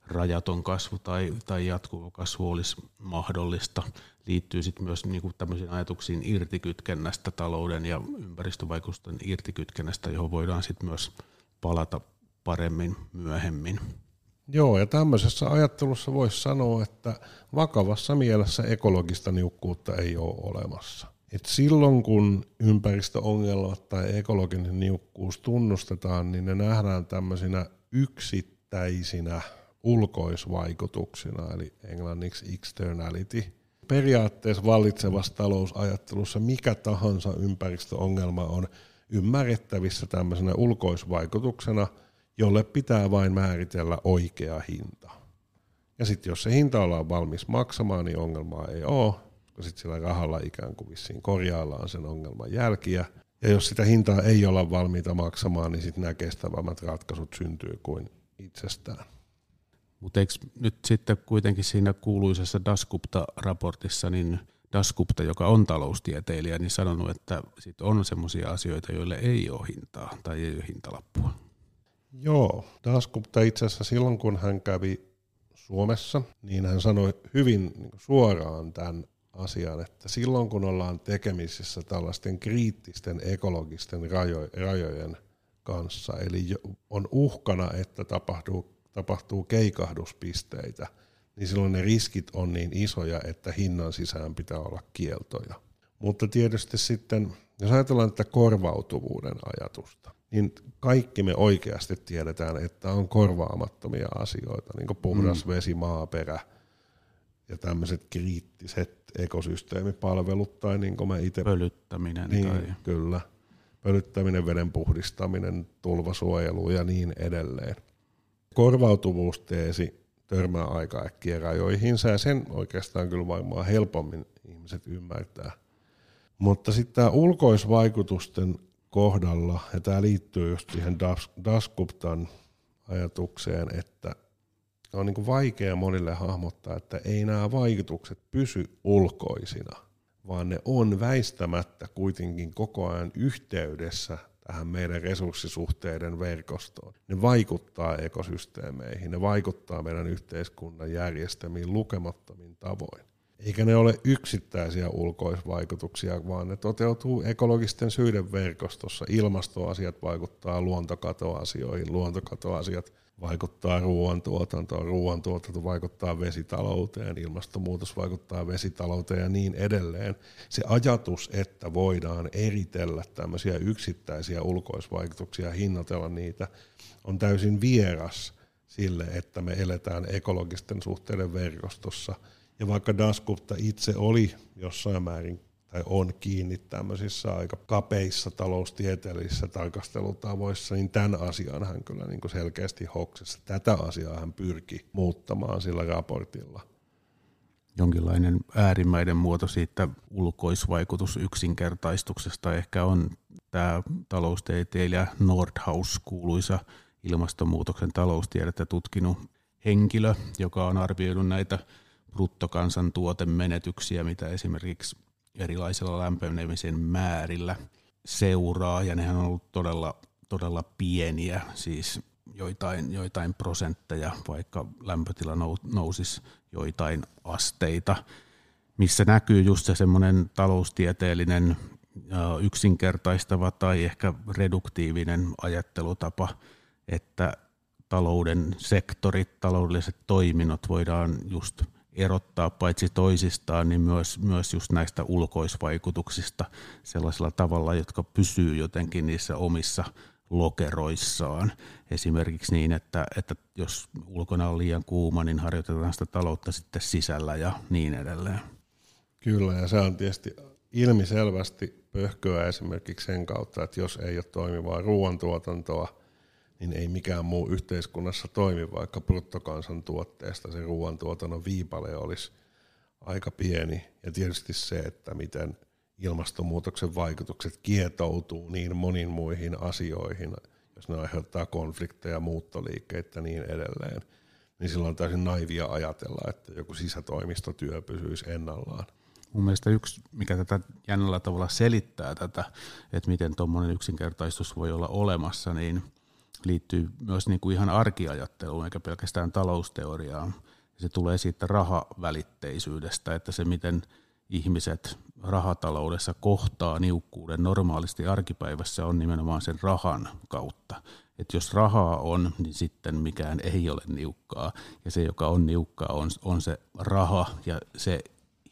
rajaton kasvu tai, tai jatkuva kasvu olisi mahdollista. Liittyy sitten myös niin tämmöisiin ajatuksiin irtikytkennästä, talouden ja ympäristövaikutusten irtikytkennästä, johon voidaan sitten myös palata paremmin myöhemmin. Joo, ja tämmöisessä ajattelussa voisi sanoa, että vakavassa mielessä ekologista niukkuutta ei ole olemassa. Et silloin kun ympäristöongelmat tai ekologinen niukkuus tunnustetaan, niin ne nähdään tämmöisinä yksittäisinä ulkoisvaikutuksina, eli englanniksi externality. Periaatteessa vallitsevassa talousajattelussa mikä tahansa ympäristöongelma on ymmärrettävissä tämmöisenä ulkoisvaikutuksena, jolle pitää vain määritellä oikea hinta. Ja sitten jos se hinta ollaan valmis maksamaan, niin ongelmaa ei ole, koska sitten sillä rahalla ikään kuin vissiin korjaillaan sen ongelman jälkiä. Ja jos sitä hintaa ei olla valmiita maksamaan, niin sitten nämä kestävämmät ratkaisut syntyy kuin itsestään. Mutta eikö nyt sitten kuitenkin siinä kuuluisessa Dasgupta-raportissa, niin Dasgupta, joka on taloustieteilijä, niin sanonut, että sit on sellaisia asioita, joille ei ole hintaa tai ei ole hintalappua. Joo, Dasgupta itse asiassa silloin, kun hän kävi Suomessa, niin hän sanoi hyvin niin suoraan tämän asian, että silloin kun ollaan tekemisissä tällaisten kriittisten ekologisten rajo, rajojen kanssa, eli on uhkana, että tapahtuu, tapahtuu keikahduspisteitä, niin silloin ne riskit on niin isoja, että hinnan sisään pitää olla kieltoja. Mutta tietysti sitten, jos ajatellaan tätä korvautuvuuden ajatusta, niin kaikki me oikeasti tiedetään, että on korvaamattomia asioita, niin kuin puhdas mm. vesi, maaperä ja tämmöiset kriittiset ekosysteemipalvelut, tai niin kuin me itse... Pölyttäminen. Niin, tai... kyllä. Pölyttäminen, veden puhdistaminen, tulvasuojelu ja niin edelleen. Korvautuvuusteesi törmää aika äkkiä rajoihinsa, ja sen oikeastaan kyllä varmaan helpommin ihmiset ymmärtää. Mutta sitten tämä ulkoisvaikutusten kohdalla, ja tämä liittyy just siihen Dasguptan ajatukseen, että on niin vaikea monille hahmottaa, että ei nämä vaikutukset pysy ulkoisina, vaan ne on väistämättä kuitenkin koko ajan yhteydessä tähän meidän resurssisuhteiden verkostoon. Ne vaikuttaa ekosysteemeihin, ne vaikuttaa meidän yhteiskunnan järjestelmiin lukemattomin tavoin. Eikä ne ole yksittäisiä ulkoisvaikutuksia, vaan ne toteutuu ekologisten syiden verkostossa. Ilmastoasiat vaikuttaa luontokatoasioihin, luontokatoasiat vaikuttaa ruoantuotantoon, ruoantuotanto vaikuttaa vesitalouteen, ilmastonmuutos vaikuttaa vesitalouteen ja niin edelleen. Se ajatus, että voidaan eritellä tämmöisiä yksittäisiä ulkoisvaikutuksia ja hinnoitella niitä, on täysin vieras sille, että me eletään ekologisten suhteiden verkostossa – ja vaikka Dasgupta itse oli jossain määrin on kiinni tämmöisissä aika kapeissa taloustieteellisissä tarkastelutavoissa, niin tämän asian hän kyllä niin kuin selkeästi hoksessa. Tätä asiaa hän pyrki muuttamaan sillä raportilla. Jonkinlainen äärimmäinen muoto siitä ulkoisvaikutus yksinkertaistuksesta ehkä on tämä taloustieteilijä Nordhaus, kuuluisa ilmastonmuutoksen taloustiedettä tutkinut henkilö, joka on arvioinut näitä bruttokansantuotemenetyksiä, mitä esimerkiksi erilaisilla lämpenemisen määrillä seuraa, ja nehän on ollut todella, todella pieniä, siis joitain, joitain prosentteja, vaikka lämpötila nousisi joitain asteita, missä näkyy just se semmoinen taloustieteellinen yksinkertaistava tai ehkä reduktiivinen ajattelutapa, että talouden sektorit, taloudelliset toiminnot voidaan just – erottaa paitsi toisistaan, niin myös, myös just näistä ulkoisvaikutuksista sellaisella tavalla, jotka pysyy jotenkin niissä omissa lokeroissaan. Esimerkiksi niin, että, että jos ulkona on liian kuuma, niin harjoitetaan sitä taloutta sitten sisällä ja niin edelleen. Kyllä, ja se on tietysti ilmiselvästi pöhköä esimerkiksi sen kautta, että jos ei ole toimivaa ruoantuotantoa – niin ei mikään muu yhteiskunnassa toimi, vaikka bruttokansantuotteesta se ruoantuotannon viipale olisi aika pieni. Ja tietysti se, että miten ilmastonmuutoksen vaikutukset kietoutuu niin monin muihin asioihin, jos ne aiheuttaa konflikteja, muuttoliikkeitä ja niin edelleen, niin silloin on täysin naivia ajatella, että joku sisätoimistotyö pysyisi ennallaan. Mun mielestä yksi, mikä tätä jännällä tavalla selittää tätä, että miten tuommoinen yksinkertaistus voi olla olemassa, niin – liittyy myös niin kuin ihan arkiajatteluun eikä pelkästään talousteoriaan. Se tulee siitä rahavälitteisyydestä, että se miten ihmiset rahataloudessa kohtaa niukkuuden normaalisti arkipäivässä on nimenomaan sen rahan kautta. Että jos rahaa on, niin sitten mikään ei ole niukkaa. Ja se, joka on niukkaa, on, on se raha ja se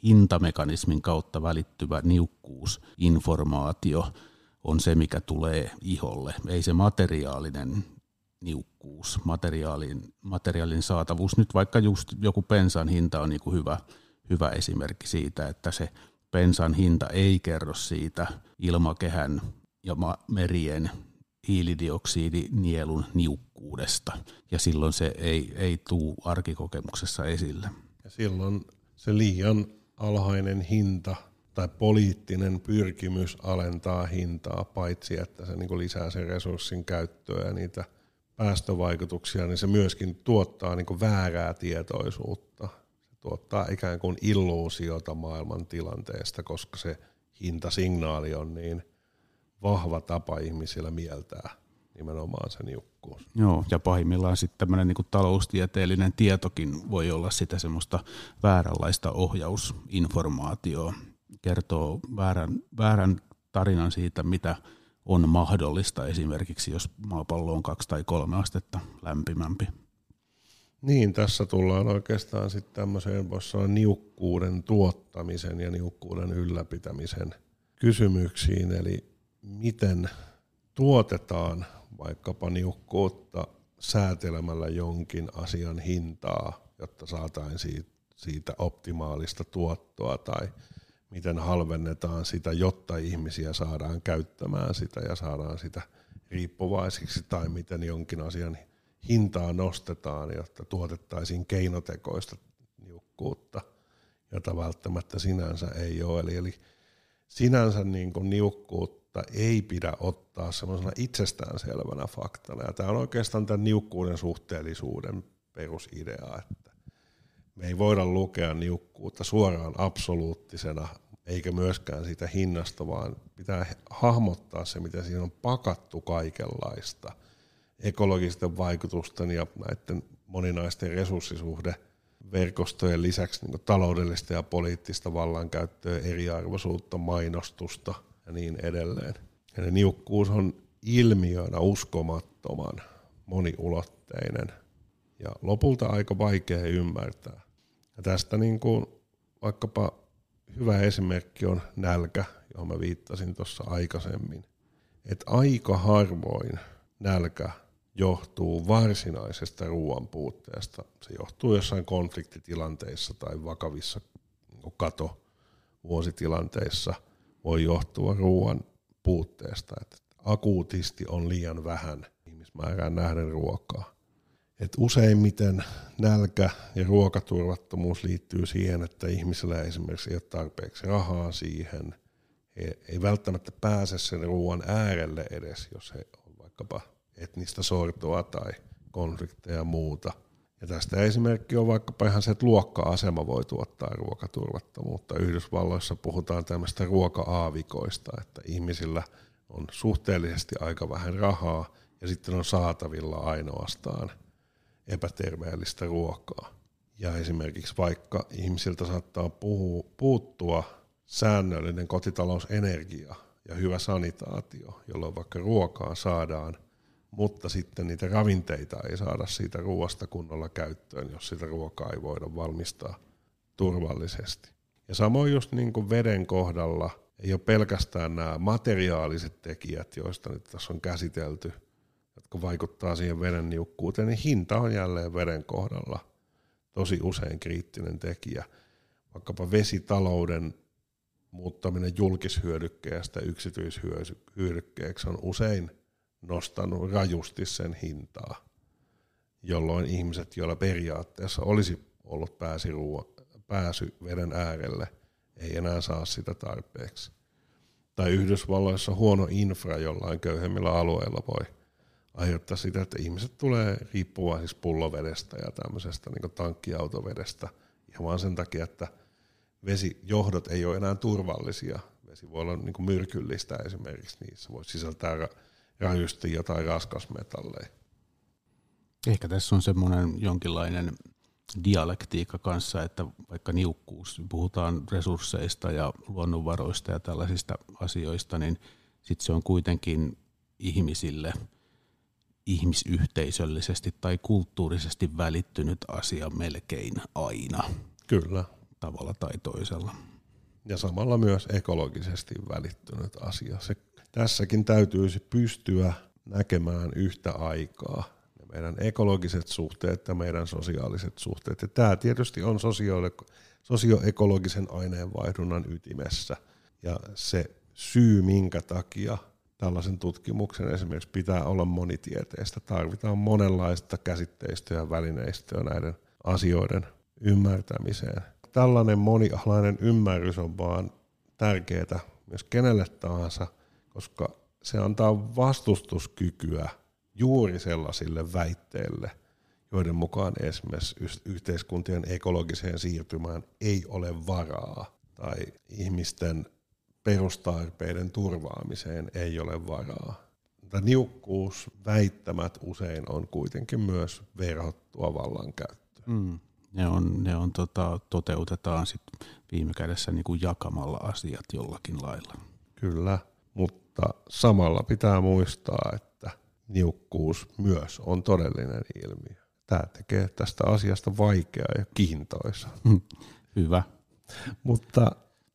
hintamekanismin kautta välittyvä niukkuusinformaatio – on se, mikä tulee iholle. Ei se materiaalinen niukkuus, materiaalin, materiaalin saatavuus. Nyt vaikka just joku pensan hinta on niin kuin hyvä, hyvä esimerkki siitä, että se pensan hinta ei kerro siitä ilmakehän ja merien hiilidioksidinielun niukkuudesta, ja silloin se ei, ei tule arkikokemuksessa esille. Ja silloin se liian alhainen hinta tai poliittinen pyrkimys alentaa hintaa, paitsi että se niin lisää sen resurssin käyttöä ja niitä päästövaikutuksia, niin se myöskin tuottaa niin väärää tietoisuutta. Se tuottaa ikään kuin illuusiota maailman tilanteesta, koska se hintasignaali on niin vahva tapa ihmisillä mieltää nimenomaan se niukkuus. Joo, ja pahimmillaan sitten tämmöinen niin taloustieteellinen tietokin voi olla sitä semmoista vääränlaista ohjausinformaatioa, kertoo väärän, väärän tarinan siitä, mitä on mahdollista esimerkiksi, jos maapallo on kaksi tai kolme astetta lämpimämpi. Niin, tässä tullaan oikeastaan sitten tämmöiseen, voisi sanoa, niukkuuden tuottamisen ja niukkuuden ylläpitämisen kysymyksiin, eli miten tuotetaan vaikkapa niukkuutta säätelemällä jonkin asian hintaa, jotta saataisiin siitä optimaalista tuottoa tai miten halvennetaan sitä, jotta ihmisiä saadaan käyttämään sitä ja saadaan sitä riippuvaisiksi tai miten jonkin asian hintaa nostetaan, jotta tuotettaisiin keinotekoista niukkuutta, jota välttämättä sinänsä ei ole. Eli, eli sinänsä niin kuin niukkuutta ei pidä ottaa semmoisena itsestäänselvänä faktana. Ja tämä on oikeastaan tämän niukkuuden suhteellisuuden perusidea, että me ei voida lukea niukkuutta suoraan absoluuttisena, eikä myöskään siitä hinnasta, vaan pitää hahmottaa se, miten siinä on pakattu kaikenlaista ekologisten vaikutusten ja näiden moninaisten resurssisuhde verkostojen lisäksi niin taloudellista ja poliittista vallankäyttöä, eriarvoisuutta, mainostusta ja niin edelleen. Ja niukkuus on ilmiönä uskomattoman moniulotteinen ja lopulta aika vaikea ymmärtää. Ja tästä niin kuin vaikkapa hyvä esimerkki on nälkä, johon mä viittasin tuossa aikaisemmin. Että aika harvoin nälkä johtuu varsinaisesta ruoan puutteesta. Se johtuu jossain konfliktitilanteissa tai vakavissa niin kato vuositilanteissa voi johtua ruoan puutteesta. Että akuutisti on liian vähän ihmismäärään nähden ruokaa. Et useimmiten nälkä ja ruokaturvattomuus liittyy siihen, että ihmisellä esimerkiksi ei ole tarpeeksi rahaa siihen. He ei välttämättä pääse sen ruoan äärelle edes, jos he on vaikkapa etnistä sortoa tai konflikteja ja muuta. Ja tästä esimerkki on vaikkapa ihan se, että luokka-asema voi tuottaa ruokaturvattomuutta. Yhdysvalloissa puhutaan tämmöistä ruoka-aavikoista, että ihmisillä on suhteellisesti aika vähän rahaa ja sitten on saatavilla ainoastaan – epäterveellistä ruokaa. Ja esimerkiksi vaikka ihmisiltä saattaa puhua, puuttua säännöllinen kotitalousenergia ja hyvä sanitaatio, jolloin vaikka ruokaa saadaan, mutta sitten niitä ravinteita ei saada siitä ruoasta kunnolla käyttöön, jos sitä ruokaa ei voida valmistaa turvallisesti. Ja samoin just niin kuin veden kohdalla ei ole pelkästään nämä materiaaliset tekijät, joista nyt tässä on käsitelty – jotka vaikuttaa siihen veden niukkuuteen, niin hinta on jälleen veden kohdalla tosi usein kriittinen tekijä. Vaikkapa vesitalouden muuttaminen julkishyödykkeestä yksityishyödykkeeksi on usein nostanut rajusti sen hintaa, jolloin ihmiset, joilla periaatteessa olisi ollut pääsi ruo- pääsy veden äärelle, ei enää saa sitä tarpeeksi. Tai Yhdysvalloissa huono infra jollain köyhemmillä alueilla voi aiheuttaa sitä, että ihmiset tulee riippuvaisiksi pullovedestä ja tämmöisestä niin tankkiautovedestä ihan vaan sen takia, että vesijohdot ei ole enää turvallisia. Vesi voi olla niin myrkyllistä esimerkiksi, niissä voi sisältää rajusti jotain raskasmetalleja. Ehkä tässä on semmoinen jonkinlainen dialektiikka kanssa, että vaikka niukkuus, puhutaan resursseista ja luonnonvaroista ja tällaisista asioista, niin sitten se on kuitenkin ihmisille – ihmisyhteisöllisesti tai kulttuurisesti välittynyt asia melkein aina. Kyllä. Tavalla tai toisella. Ja samalla myös ekologisesti välittynyt asia. Se, tässäkin täytyisi pystyä näkemään yhtä aikaa ne meidän ekologiset suhteet ja meidän sosiaaliset suhteet. Ja tämä tietysti on sosioekologisen aineenvaihdunnan ytimessä. Ja se syy, minkä takia – tällaisen tutkimuksen esimerkiksi pitää olla monitieteistä. Tarvitaan monenlaista käsitteistöä ja välineistöä näiden asioiden ymmärtämiseen. Tällainen monialainen ymmärrys on vaan tärkeää myös kenelle tahansa, koska se antaa vastustuskykyä juuri sellaisille väitteille, joiden mukaan esimerkiksi yhteiskuntien ekologiseen siirtymään ei ole varaa tai ihmisten perustarpeiden turvaamiseen ei ole varaa. Mutta niukkuus väittämät usein on kuitenkin myös verhottua vallankäyttöä. Mm. Ne, on, ne on, tota, toteutetaan sit viime kädessä niin kuin jakamalla asiat jollakin lailla. Kyllä, mutta samalla pitää muistaa, että niukkuus myös on todellinen ilmiö. Tämä tekee tästä asiasta vaikeaa ja kiintoisa. Hyvä. Mutta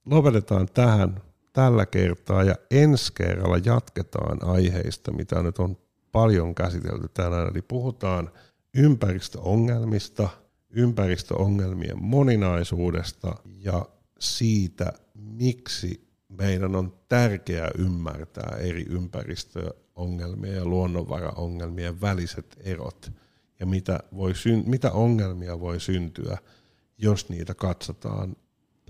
lopetetaan tähän tällä kertaa ja ensi kerralla jatketaan aiheista, mitä nyt on paljon käsitelty tänään. Eli puhutaan ympäristöongelmista, ympäristöongelmien moninaisuudesta ja siitä, miksi meidän on tärkeää ymmärtää eri ympäristöongelmien ja luonnonvaraongelmien väliset erot ja mitä, voi, mitä ongelmia voi syntyä, jos niitä katsotaan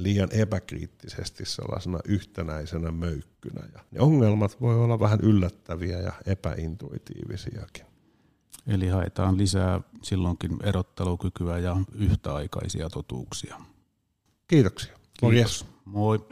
liian epäkriittisesti sellaisena yhtenäisenä möykkynä. Ja ne ongelmat voi olla vähän yllättäviä ja epäintuitiivisiakin. Eli haetaan lisää silloinkin erottelukykyä ja yhtäaikaisia totuuksia. Kiitoksia. Kiitos. Moi.